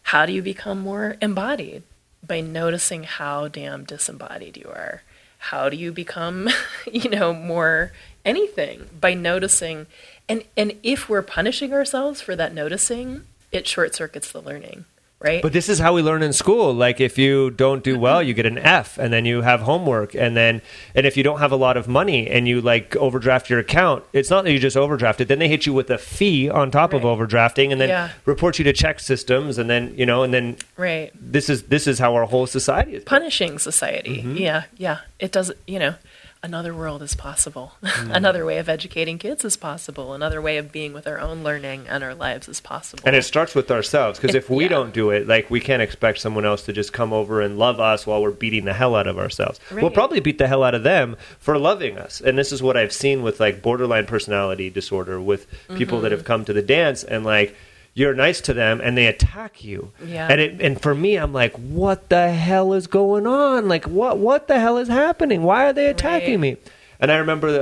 How do you become more embodied? By noticing how damn disembodied you are. How do you become, you know, more anything? By noticing. And, and if we're punishing ourselves for that noticing, it short circuits the learning right?
But this is how we learn in school. Like if you don't do well, you get an F and then you have homework and then and if you don't have a lot of money and you like overdraft your account, it's not that you just overdrafted, then they hit you with a fee on top of overdrafting and then
Yeah.
report you to ChexSystems and then, you know, and then
right.
this is this is how our whole society is.
punishing society.
Mm-hmm.
Yeah, yeah. It does, you know, another world is possible.
Mm.
another way of educating kids is possible. Another way of being with our own learning and our lives is possible.
And it starts with ourselves because if we
yeah.
don't do it, like we can't expect someone else to just come over and love us while we're beating the hell out of ourselves. We'll probably beat the hell out of them for loving us. And this is what I've seen with like borderline personality disorder with people
Mm-hmm.
that have come to the dance and like you're nice to them and they attack you.
Yeah.
And it and for me I'm like what the hell is going on? Like what what the hell is happening? Why are they attacking
Right.
me? And I remember uh,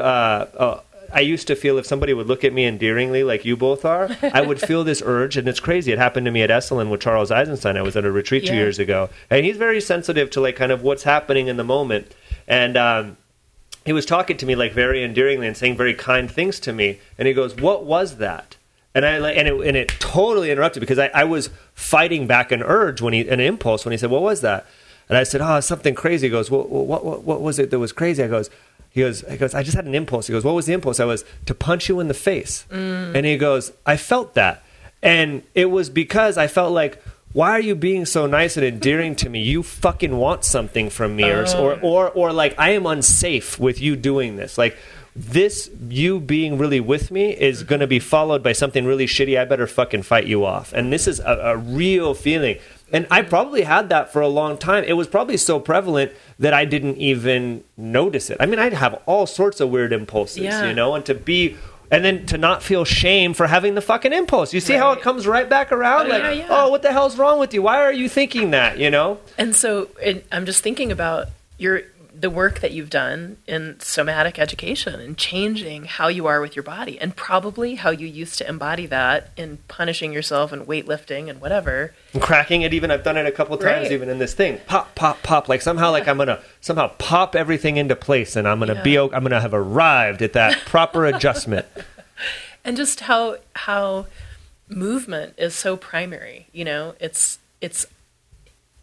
uh, I used to feel if somebody would look at me endearingly, like you both are, I would feel this urge, and it's crazy. It happened to me at Esalen with Charles Eisenstein. I was at a retreat two years ago, and he's very sensitive to like kind of what's happening in the moment. And um, he was talking to me like very endearingly and saying very kind things to me. And he goes, "What was that?" And I and it, and it totally interrupted because I, I was fighting back an urge when he, an impulse when he said, "What was that?" And I said, "Oh, something crazy." He goes, "What, what, what, what was it that was crazy?" I goes, "He goes, he goes, I just had an impulse." He goes, "What was the impulse?" I was to punch you in the face. Mm. And he goes, "I felt that," and it was because I felt like. Why are you being so nice and endearing to me? You fucking want something from me, or, or, oh. or, or like I am unsafe with you doing this. Like this you being really with me is mm-hmm. going to be followed by something really shitty. I better fucking fight you off. And this is a, a real feeling. And I probably had that for a long time. It was probably so prevalent that I didn't even notice it. I mean, I'd have all sorts of weird impulses,
Yeah.
you know, and to be. And then to not feel shame for having the fucking impulse. You see how it comes right back around?
Oh,
like,
yeah, yeah.
oh, what the hell's wrong with you? Why are you thinking that? You know?
And so it, I'm just thinking about your the work that you've done in somatic education and changing how you are with your body and probably how you used to embody that in punishing yourself and weightlifting and whatever.
and cracking it even i've done it a couple times
Right.
even in this thing pop pop pop like somehow like i'm gonna somehow pop everything into place and i'm gonna be
Yeah.
o- i'm gonna have arrived at that proper adjustment
and just how how movement is so primary you know it's it's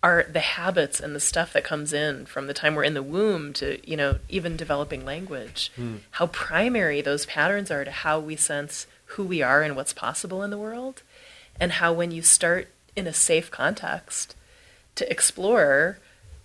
our the habits and the stuff that comes in from the time we're in the womb to you know even developing language. How primary those patterns are to how we sense who we are and what's possible in the world. And how when you start in a safe context to explore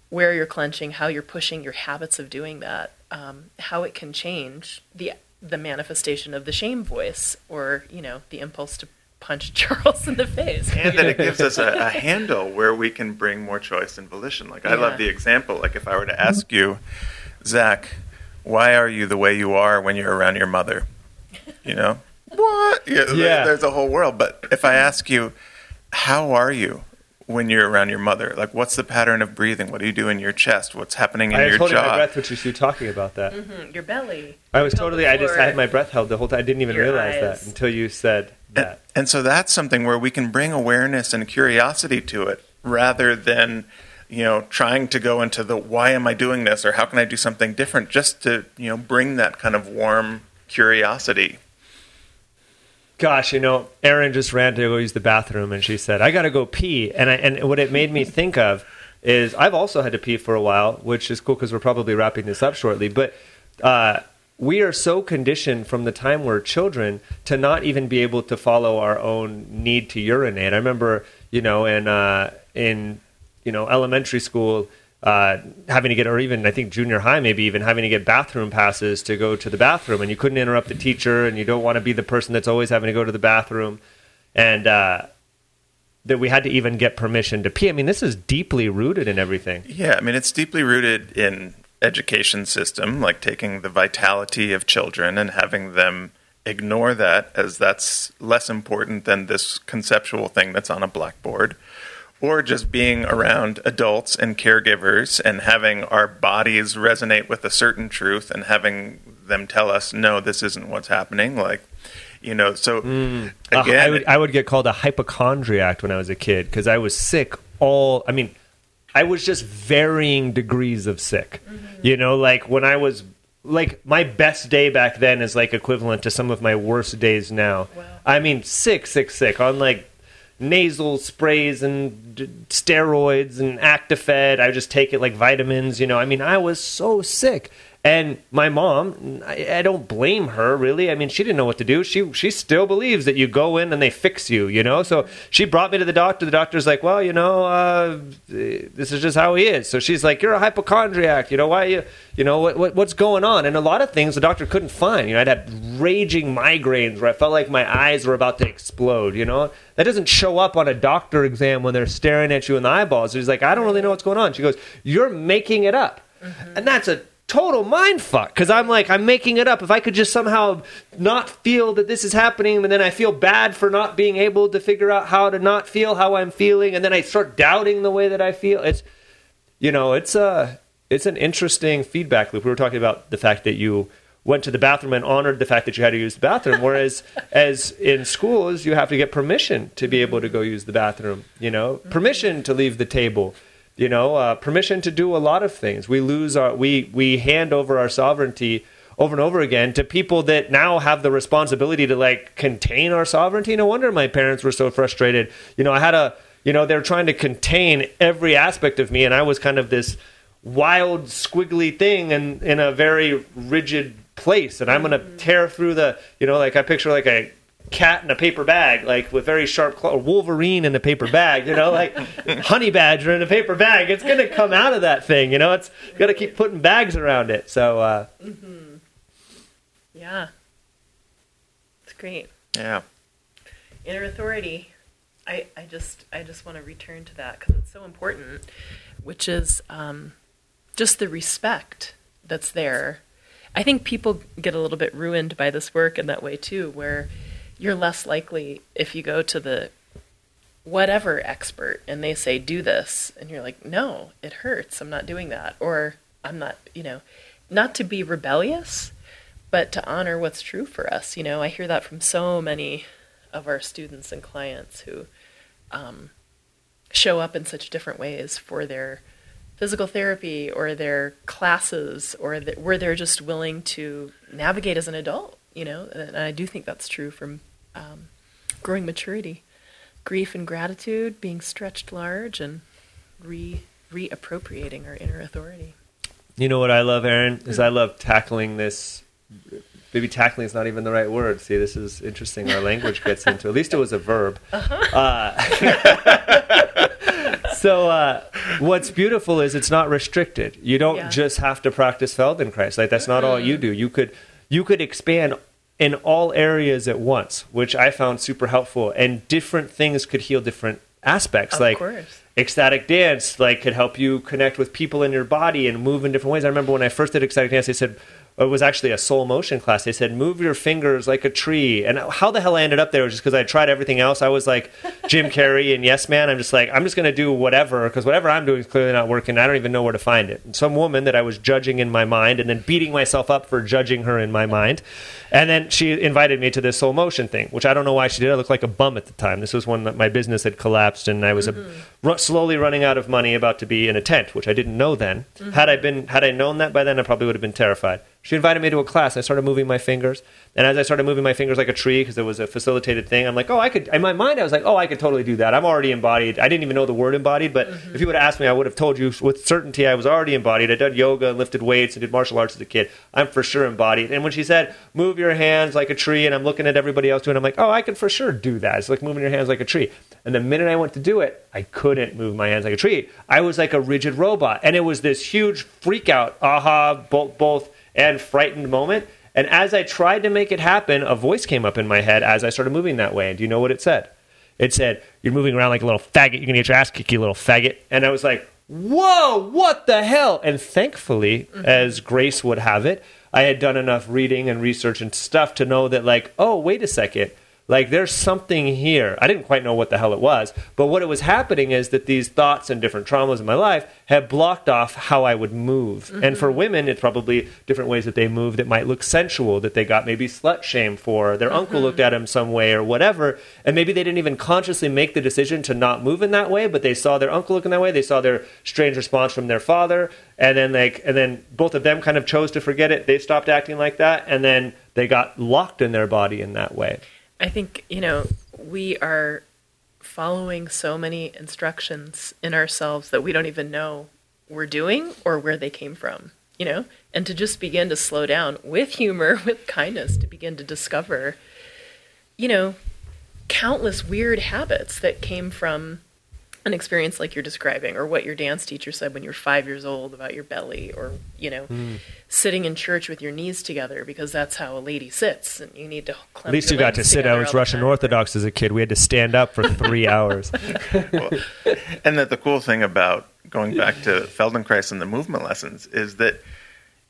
where you're clenching how you're pushing your habits of doing that um, how it can change the the manifestation of the shame voice or you know the impulse to punch Charles in the face.
and that it gives us a, a handle where we can bring more choice and volition. Like I
Yeah.
love the example. Like if I were to ask you, Zach, why are you the way you are when you're around your mother? You know what? Yeah,
Yeah.
There's a whole world. But if I ask you, how are you when you're around your mother? Like what's the pattern of breathing? What do you do in your chest? What's happening in your jaw?
i was
your
holding my
jaw?
breath which is you talking about that
Mhm, Your belly.
i was totally i just i had my breath held the whole time i didn't even
Your
realize
eyes.
that until you said
And,
that
and so that's something where we can bring awareness and curiosity to it rather than, you know, trying to go into the why am I doing this or how can I do something different just to, you know, bring that kind of warm curiosity.
Gosh, you know, Erin just ran to go use the bathroom, and she said, "I got to go pee." And I, and what it made me think of is I've also had to pee for a while, which is cool because we're probably wrapping this up shortly. But uh, we are so conditioned from the time we're children to not even be able to follow our own need to urinate. I remember, you know, in uh, in you know elementary school. Uh, having to get, or even I think junior high, maybe even having to get bathroom passes to go to the bathroom, and you couldn't interrupt the teacher, and you don't want to be the person that's always having to go to the bathroom, and uh, that we had to even get permission to pee. I mean, this is deeply rooted in everything.
Yeah, I mean it's deeply rooted in education system, like taking the vitality of children and having them ignore that as that's less important than this conceptual thing that's on a blackboard. Or just being around adults and caregivers and having our bodies resonate with a certain truth and having them tell us, no, this isn't what's happening. Like, you know, so
Uh,
again,
I would I would get called a hypochondriac when I was a kid because I was sick all. I mean, I was just varying degrees of sick. Mm-hmm. You know, like when I was like my best day back then is like equivalent to some of my worst days now.
Wow.
I mean, sick, sick, sick on like nasal sprays and d- steroids and Actifed. I just take it like vitamins. You know, I mean, I was so sick. And my mom, I, I, don't blame her really. I mean, she didn't know what to do. She she still believes that you go in and they fix you, you know. So she brought me to the doctor. The doctor's like, well, you know, uh, this is just how he is. So she's like, you're a hypochondriac. You know why you you know what, what, what's going on? And a lot of things the doctor couldn't find. You know, I'd had raging migraines where I felt like my eyes were about to explode. You know, that doesn't show up on a doctor exam when they're staring at you in the eyeballs. She's like, I don't really know what's going on. She goes, you're making it up, mm-hmm. and that's a total mind fuck because I'm like I'm making it up. If I could just somehow not feel that this is happening, and then I feel bad for not being able to figure out how to not feel how I'm feeling, and then I start doubting the way that I feel. It's you know it's a it's an interesting feedback loop. We were talking about the fact that you went to the bathroom and honored the fact that you had to use the bathroom, whereas as in schools you have to get permission to be able to go use the bathroom. You know, permission to leave the table you know, uh, permission to do a lot of things. We lose our we we hand over our sovereignty over and over again to people that now have the responsibility to like contain our sovereignty. No wonder my parents were so frustrated. You know, I had a you know they're trying to contain every aspect of me, and I was kind of this wild squiggly thing and in a very rigid place and i'm going to tear through the you know like i picture like a cat in a paper bag, like with very sharp claw, Wolverine in a paper bag, you know, like honey badger in a paper bag. It's going to come out of that thing, you know. It's got to keep putting bags around it. So, uh,
mm-hmm. yeah, it's great.
Yeah,
inner authority. I, I just I just want to return to that because it's so important, which is um, just the respect that's there. I think people get a little bit ruined by this work in that way too, where you're less likely if you go to the whatever expert and they say do this and you're like no it hurts. I'm not doing that. Or i'm not you know. Not to be rebellious but to honor what's true for us you know. I hear that from so many of our students and clients who um, show up in such different ways for their physical therapy or their classes or the, where they're just willing to navigate as an adult you know. And i do think that's true from um, growing maturity, grief and gratitude being stretched large, and re reappropriating our inner authority.
You know what I love, Erin, is I love tackling this. Maybe tackling is not even the right word. See, this is interesting. Our language gets into. At least it was a verb. Uh-huh. Uh, so uh, what's beautiful is it's not restricted. You don't yeah. just have to practice Feldenkrais. Like that's not all you do. You could you could expand in all areas at once, which I found super helpful. And different things could heal different aspects.
Of
like
course.
ecstatic dance, like could help you connect with people in your body and move in different ways. I remember when I first did ecstatic dance, they said it was actually a soul motion class. They said, move your fingers like a tree. And how the hell I ended up there was just because I tried everything else. I was like Jim Carrey and Yes Man. I'm just like, I'm just going to do whatever because whatever I'm doing is clearly not working. I don't even know where to find it. And some woman that I was judging in my mind and then beating myself up for judging her in my mind. And then she invited me to this soul motion thing, which I don't know why she did. I looked like a bum at the time. This was when my business had collapsed and I was mm-hmm. a, slowly running out of money, about to be in a tent, which I didn't know then. Mm-hmm. Had I been, had I known that by then, I probably would have been terrified. She invited me to a class. I started moving my fingers, and as I started moving my fingers like a tree because it was a facilitated thing, I'm like, oh, I could. In my mind, I was like, oh, I could totally do that. I'm already embodied. I didn't even know the word embodied, but mm-hmm. if you would have asked me, I would have told you with certainty I was already embodied. I did yoga and lifted weights and did martial arts as a kid. I'm for sure embodied. And when she said, move your hands like a tree, and I'm looking at everybody else doing, it, I'm like, oh, I can for sure do that. It's like moving your hands like a tree. And the minute I went to do it, I couldn't move my hands like a tree. I was like a rigid robot, and it was this huge freak out. Aha! Both both and frightened moment. And as I tried to make it happen, a voice came up in my head as I started moving that way. And do you know what it said? It said, You're moving around like a little faggot. You're going to get your ass kicked, you little faggot. And I was like, Whoa, what the hell? And thankfully, mm-hmm. as grace would have it, I had done enough reading and research and stuff to know that, like, oh, wait a second like there's something here. I didn't quite know what the hell it was, but what it was happening is that these thoughts and different traumas in my life had blocked off how I would move. Mm-hmm. And for women, it's probably different ways that they move that might look sensual, that they got maybe slut shame for, their mm-hmm. uncle looked at them some way or whatever, and maybe they didn't even consciously make the decision to not move in that way, but they saw their uncle looking that way, they saw their strange response from their father, and then like and then both of them kind of chose to forget it. They stopped acting like that, and then they got locked in their body in that way.
I think, you know, we are following so many instructions in ourselves that we don't even know we're doing or where they came from, you know? And to just begin to slow down with humor, with kindness, to begin to discover, you know, countless weird habits that came from an experience like you're describing or what your dance teacher said when you're five years old about your belly or you know
Mm.
sitting in church with your knees together because that's how a lady sits and you need to
At least you got to sit. I was Russian Orthodox as a kid. We had to stand up for three hours.
well, and that the cool thing about going back to Feldenkrais and the movement lessons is that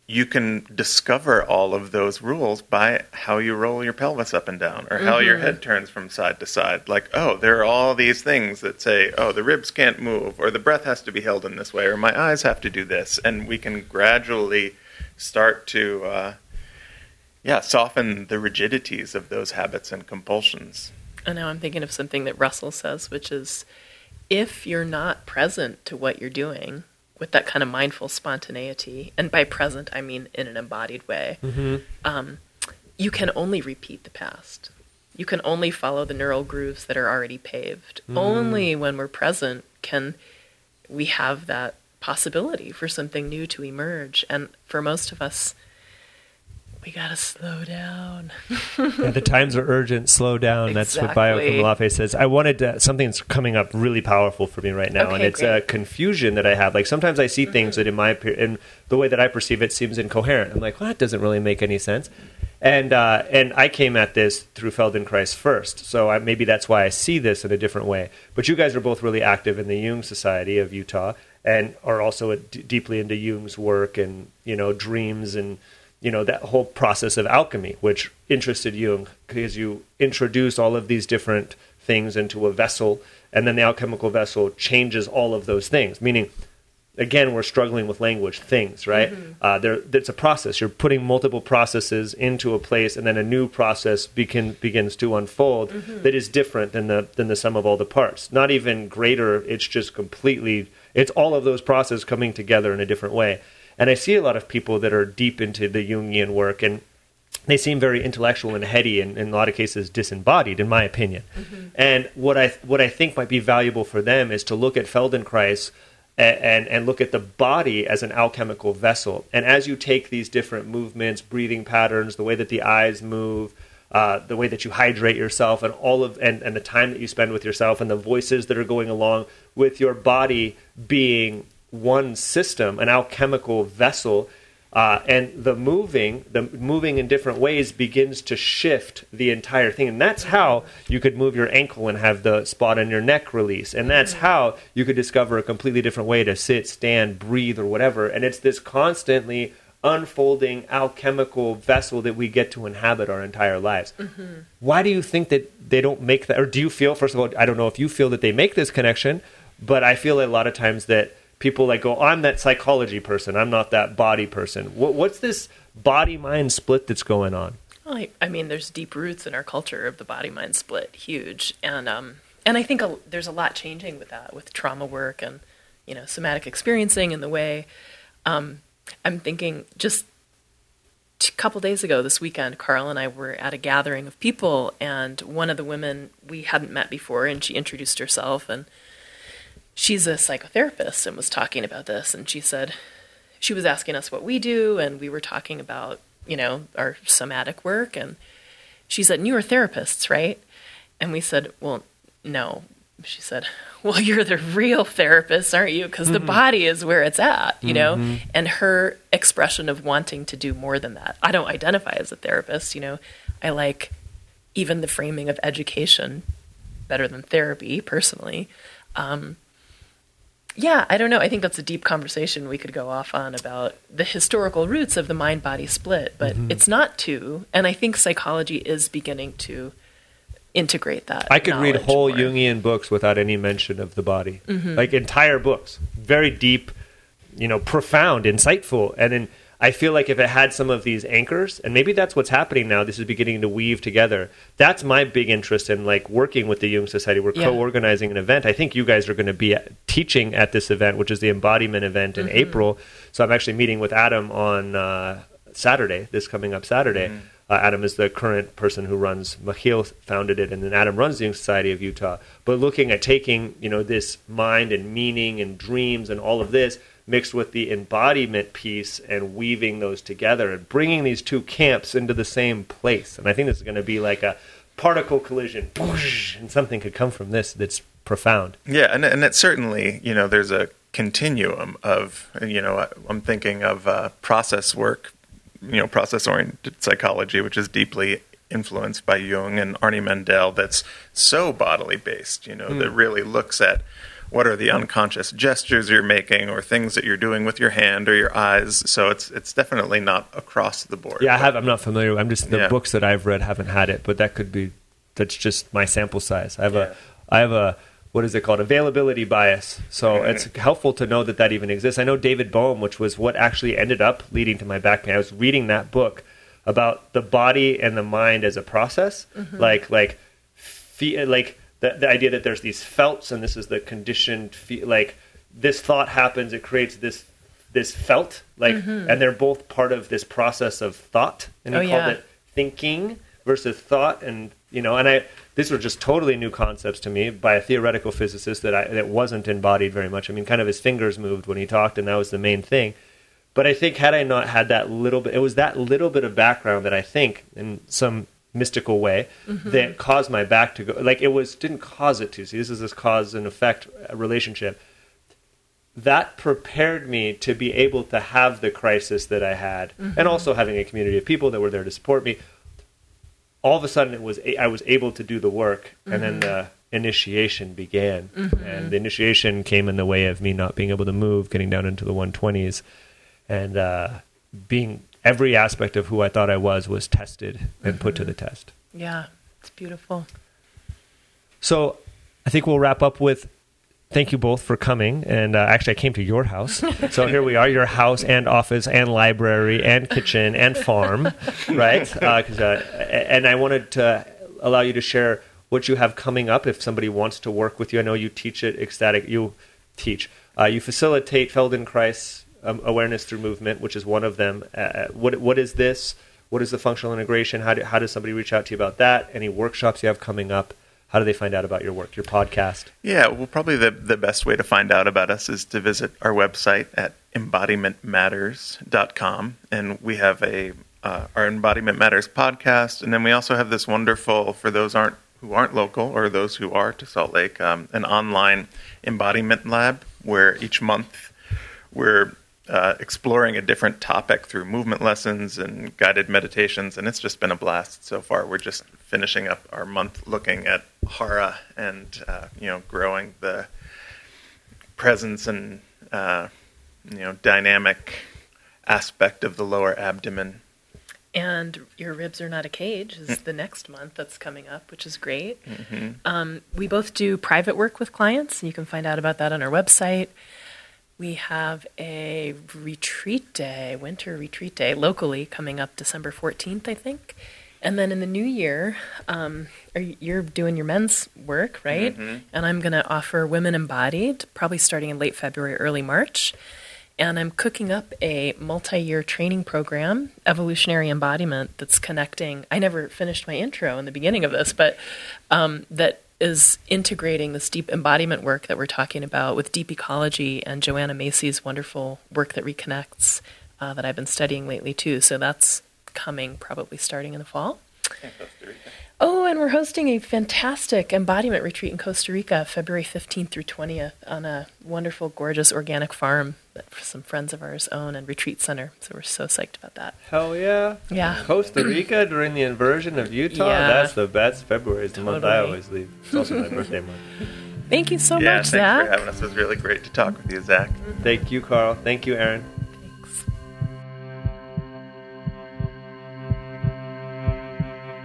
you can discover all of those rules by how you roll your pelvis up and down or how your head turns from side to side. Like, oh, there are all these things that say, oh, the ribs can't move or the breath has to be held in this way or my eyes have to do this. And we can gradually start to, uh, yeah, soften the rigidities of those habits and compulsions.
And now I'm thinking of something that Russell says, which is if you're not present to what you're doing with that kind of mindful spontaneity, and by present I mean in an embodied way, um, you can only repeat the past. You can only follow the neural grooves that are already paved. Only when we're present can we have that possibility for something new to emerge. And for most of us, we gotta slow down.
Yeah, the times are urgent. Slow down. That's what Bayo
Exactly.
Akomolafe says. I wanted to, something's coming up really powerful for me right now, and it's a
great. Mm-hmm.
confusion that I have. Like sometimes I see things that, in my in the way that I perceive it, seems incoherent. I'm like, well, that doesn't really make any sense. And uh, and I came at this through Feldenkrais first, so I, maybe that's why I see this in a different way. But you guys are both really active in the Jung Society of Utah, and are also d- deeply into Jung's work and you know dreams and you know that whole process of alchemy which interested jung because you introduce all of these different things into a vessel and then the alchemical vessel changes all of those things. Meaning again we're struggling with language things right? Uh, there it's a process. You're putting multiple processes into a place and then a new process begin, begins to unfold that is different than the than the sum of all the parts. Not even greater it's just completely it's all of those processes coming together in a different way and i see a lot of people that are deep into the jungian work and they seem very intellectual and heady and in a lot of cases disembodied in my opinion. And what i what i think might be valuable for them is to look at feldenkrais a- and and look at the body as an alchemical vessel. And as you take these different movements breathing patterns the way that the eyes move uh, the way that you hydrate yourself and all of and, and the time that you spend with yourself and the voices that are going along with your body being one system an alchemical vessel uh, and the moving the moving in different ways begins to shift the entire thing. And that's how you could move your ankle and have the spot on your neck release. And that's how you could discover a completely different way to sit stand breathe or whatever. And it's this constantly unfolding alchemical vessel that we get to inhabit our entire lives. Why do you think that they don't make that or do you feel first of all i don't know if you feel that they make this connection but i feel a lot of times that people like go i'm that psychology person. I'm not that body person. What, what's this body mind split that's going on?
Well, I, I mean, there's deep roots in our culture of the body mind split, huge, and um, and I think a, there's a lot changing with that, with trauma work and you know somatic experiencing and the way. Um, I'm thinking just a couple days ago, this weekend, Carl and I were at a gathering of people, and one of the women we hadn't met before, and she introduced herself, and she's a psychotherapist and was talking about this, and she said she was asking us what we do, and we were talking about you know our somatic work, and she said, "And "You are therapists, right?" And we said, "Well, no." She said, "Well, you're the real therapist, aren't you? Because the body is where it's at, you know." And her expression of wanting to do more than that. I don't identify as a therapist, you know. I like even the framing of education better than therapy, personally. Um, yeah, I don't know. I think that's a deep conversation we could go off on about the historical roots of the mind body split, but it's not two. And I think psychology is beginning to integrate that.
i could read whole
more.
jungian books without any mention of the body
Mm-hmm.
like entire books very deep you know profound insightful and then i feel like if it had some of these anchors and maybe that's what's happening now this is beginning to weave together that's my big interest in like working with the jung society we're
Yeah.
co-organizing an event i think you guys are going to be at- teaching at this event which is the embodiment event in
Mm-hmm.
april so i'm actually meeting with adam on uh, saturday this coming up saturday Uh, Adam is the current person who runs Mahil founded it, and then Adam runs the Jung Society of Utah. But looking at taking you know this mind and meaning and dreams and all of this mixed with the embodiment piece and weaving those together and bringing these two camps into the same place. And I think this is going to be like a particle collision, and something could come from this that's profound.
Yeah, and and it certainly you know there's a continuum of you know I'm thinking of uh, process work, you know process oriented psychology, which is deeply influenced by Jung and Arny Mindell. That's so bodily based, you know, mm. that really looks at what are the unconscious gestures you're making or things that you're doing with your hand or your eyes. So it's it's definitely not across the board.
Yeah i have i'm not familiar. I'm just the yeah. books that i've read haven't had it but that could be that's just my sample size. I have yeah. a i have a what is it called? Availability bias. So mm-hmm. it's helpful to know that that even exists. I know david bohm which was what actually ended up leading to my back pain. I was reading that book about the body and the mind as a process. Mm-hmm. like like fe- like the, the idea that there's these felts and this is the conditioned fe- like this thought happens it creates this this felt like mm-hmm. and they're both part of this process of thought and he oh, called yeah. it thinking versus thought and you know and i these were just totally new concepts to me by a theoretical physicist that i that wasn't embodied very much i mean kind of his fingers moved when he talked and that was the main thing but i think had i not had that little bit it was that little bit of background that i think in some mystical way mm-hmm. that caused my back to go like it was didn't cause it to see this is this cause and effect relationship that prepared me to be able to have the crisis that I had mm-hmm. and also having a community of people that were there to support me all of a sudden it was I was able to do the work mm-hmm. and then the initiation began mm-hmm. and the initiation came in the way of me not being able to move getting down into the 120s and uh, being every aspect of who I thought I was was tested and mm-hmm. put to the mm-hmm. test.
Yeah, it's beautiful.
So I think we'll wrap up with thank you both for coming. And uh, actually, I came to your house. so here we are, your house and office and library and kitchen and farm, right? Uh, uh, and I wanted to allow you to share what you have coming up if somebody wants to work with you. I know you teach at Ecstatic. You teach. Uh, you facilitate Feldenkrais um, awareness through movement, which is one of them. Uh, uh, what what is this? What is the functional integration? How do, how does somebody reach out to you about that? Any workshops you have coming up? How do they find out about your work, your podcast?
Yeah, well, probably the, the best way to find out about us is to visit our website at embodimentmatters.com. And we have a uh, our Embodiment Matters podcast. And then we also have this wonderful, for those aren't who aren't local or those who are to Salt Lake, um, an online embodiment lab where each month we're uh, exploring a different topic through movement lessons and guided meditations, and it's just been a blast so far. We're just finishing up our month looking at hara and uh, you know growing the presence and uh, you know dynamic aspect of the lower abdomen.
And your ribs are not a cage is the next month that's coming up, which is great. Mm-hmm. Um, we both do private work with clients. And you can find out about that on our website. We have a retreat day, winter retreat day, locally coming up December 14th, I think. And then in the new year, um, you're doing your men's work, right? Mm-hmm. And I'm going to offer Women Embodied, probably starting in late February, early March. And I'm cooking up a multi year training program, Evolutionary Embodiment, that's connecting. I never finished my intro in the beginning of this, but um, that is integrating this deep embodiment work that we're talking about with deep ecology and Joanna Macy's wonderful work that reconnects uh, that I've been studying lately too. So that's coming probably starting in the fall. Oh, and we're hosting a fantastic embodiment retreat in Costa Rica, February 15th through 20th, on a wonderful, gorgeous organic farm that some friends of ours own and retreat center. So we're so psyched about that.
Hell yeah.
Yeah.
Costa Rica during the inversion of Utah? Yeah. That's the best. February is the totally. month I always leave. It's also my birthday month.
Thank you so
yeah,
much,
Zach.
Thanks
for having us. It was really great to talk with you, Zach.
Thank you, Carl. Thank you, Erin.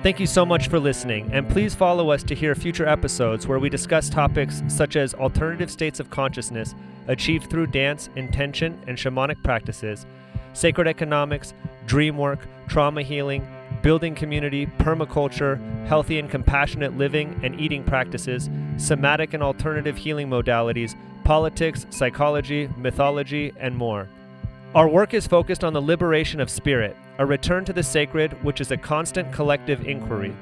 Thank you so much for listening, and please follow us to hear future episodes where we discuss topics such as alternative states of consciousness achieved through dance, intention, and shamanic practices, sacred economics, dream work, trauma healing, building community, permaculture, healthy and compassionate living and eating practices, somatic and alternative healing modalities, politics, psychology, mythology, and more. Our work is focused on the liberation of spirit, a return to the sacred, which is a constant collective inquiry.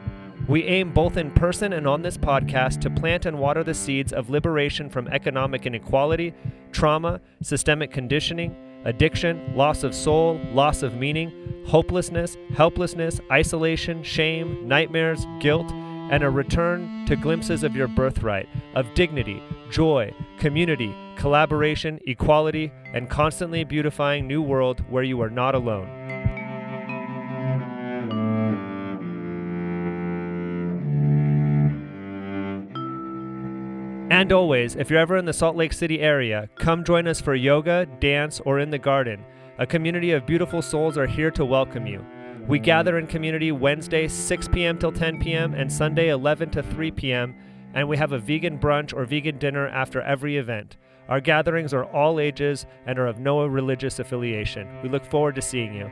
We aim both in person and on this podcast to plant and water the seeds of liberation from economic inequality, trauma, systemic conditioning, addiction, loss of soul, loss of meaning, hopelessness, helplessness, isolation, shame, nightmares, guilt, and a return to glimpses of your birthright, of dignity, joy, community, collaboration, equality, and constantly beautifying new world where you are not alone. And always, if you're ever in the Salt Lake City area, come join us for yoga, dance, or in the garden. A community of beautiful souls are here to welcome you. We gather in community Wednesday 6 p.m. till 10 p.m. and Sunday 11 to 3 p.m. and we have a vegan brunch or vegan dinner after every event. Our gatherings are all ages and are of no religious affiliation. We look forward to seeing you.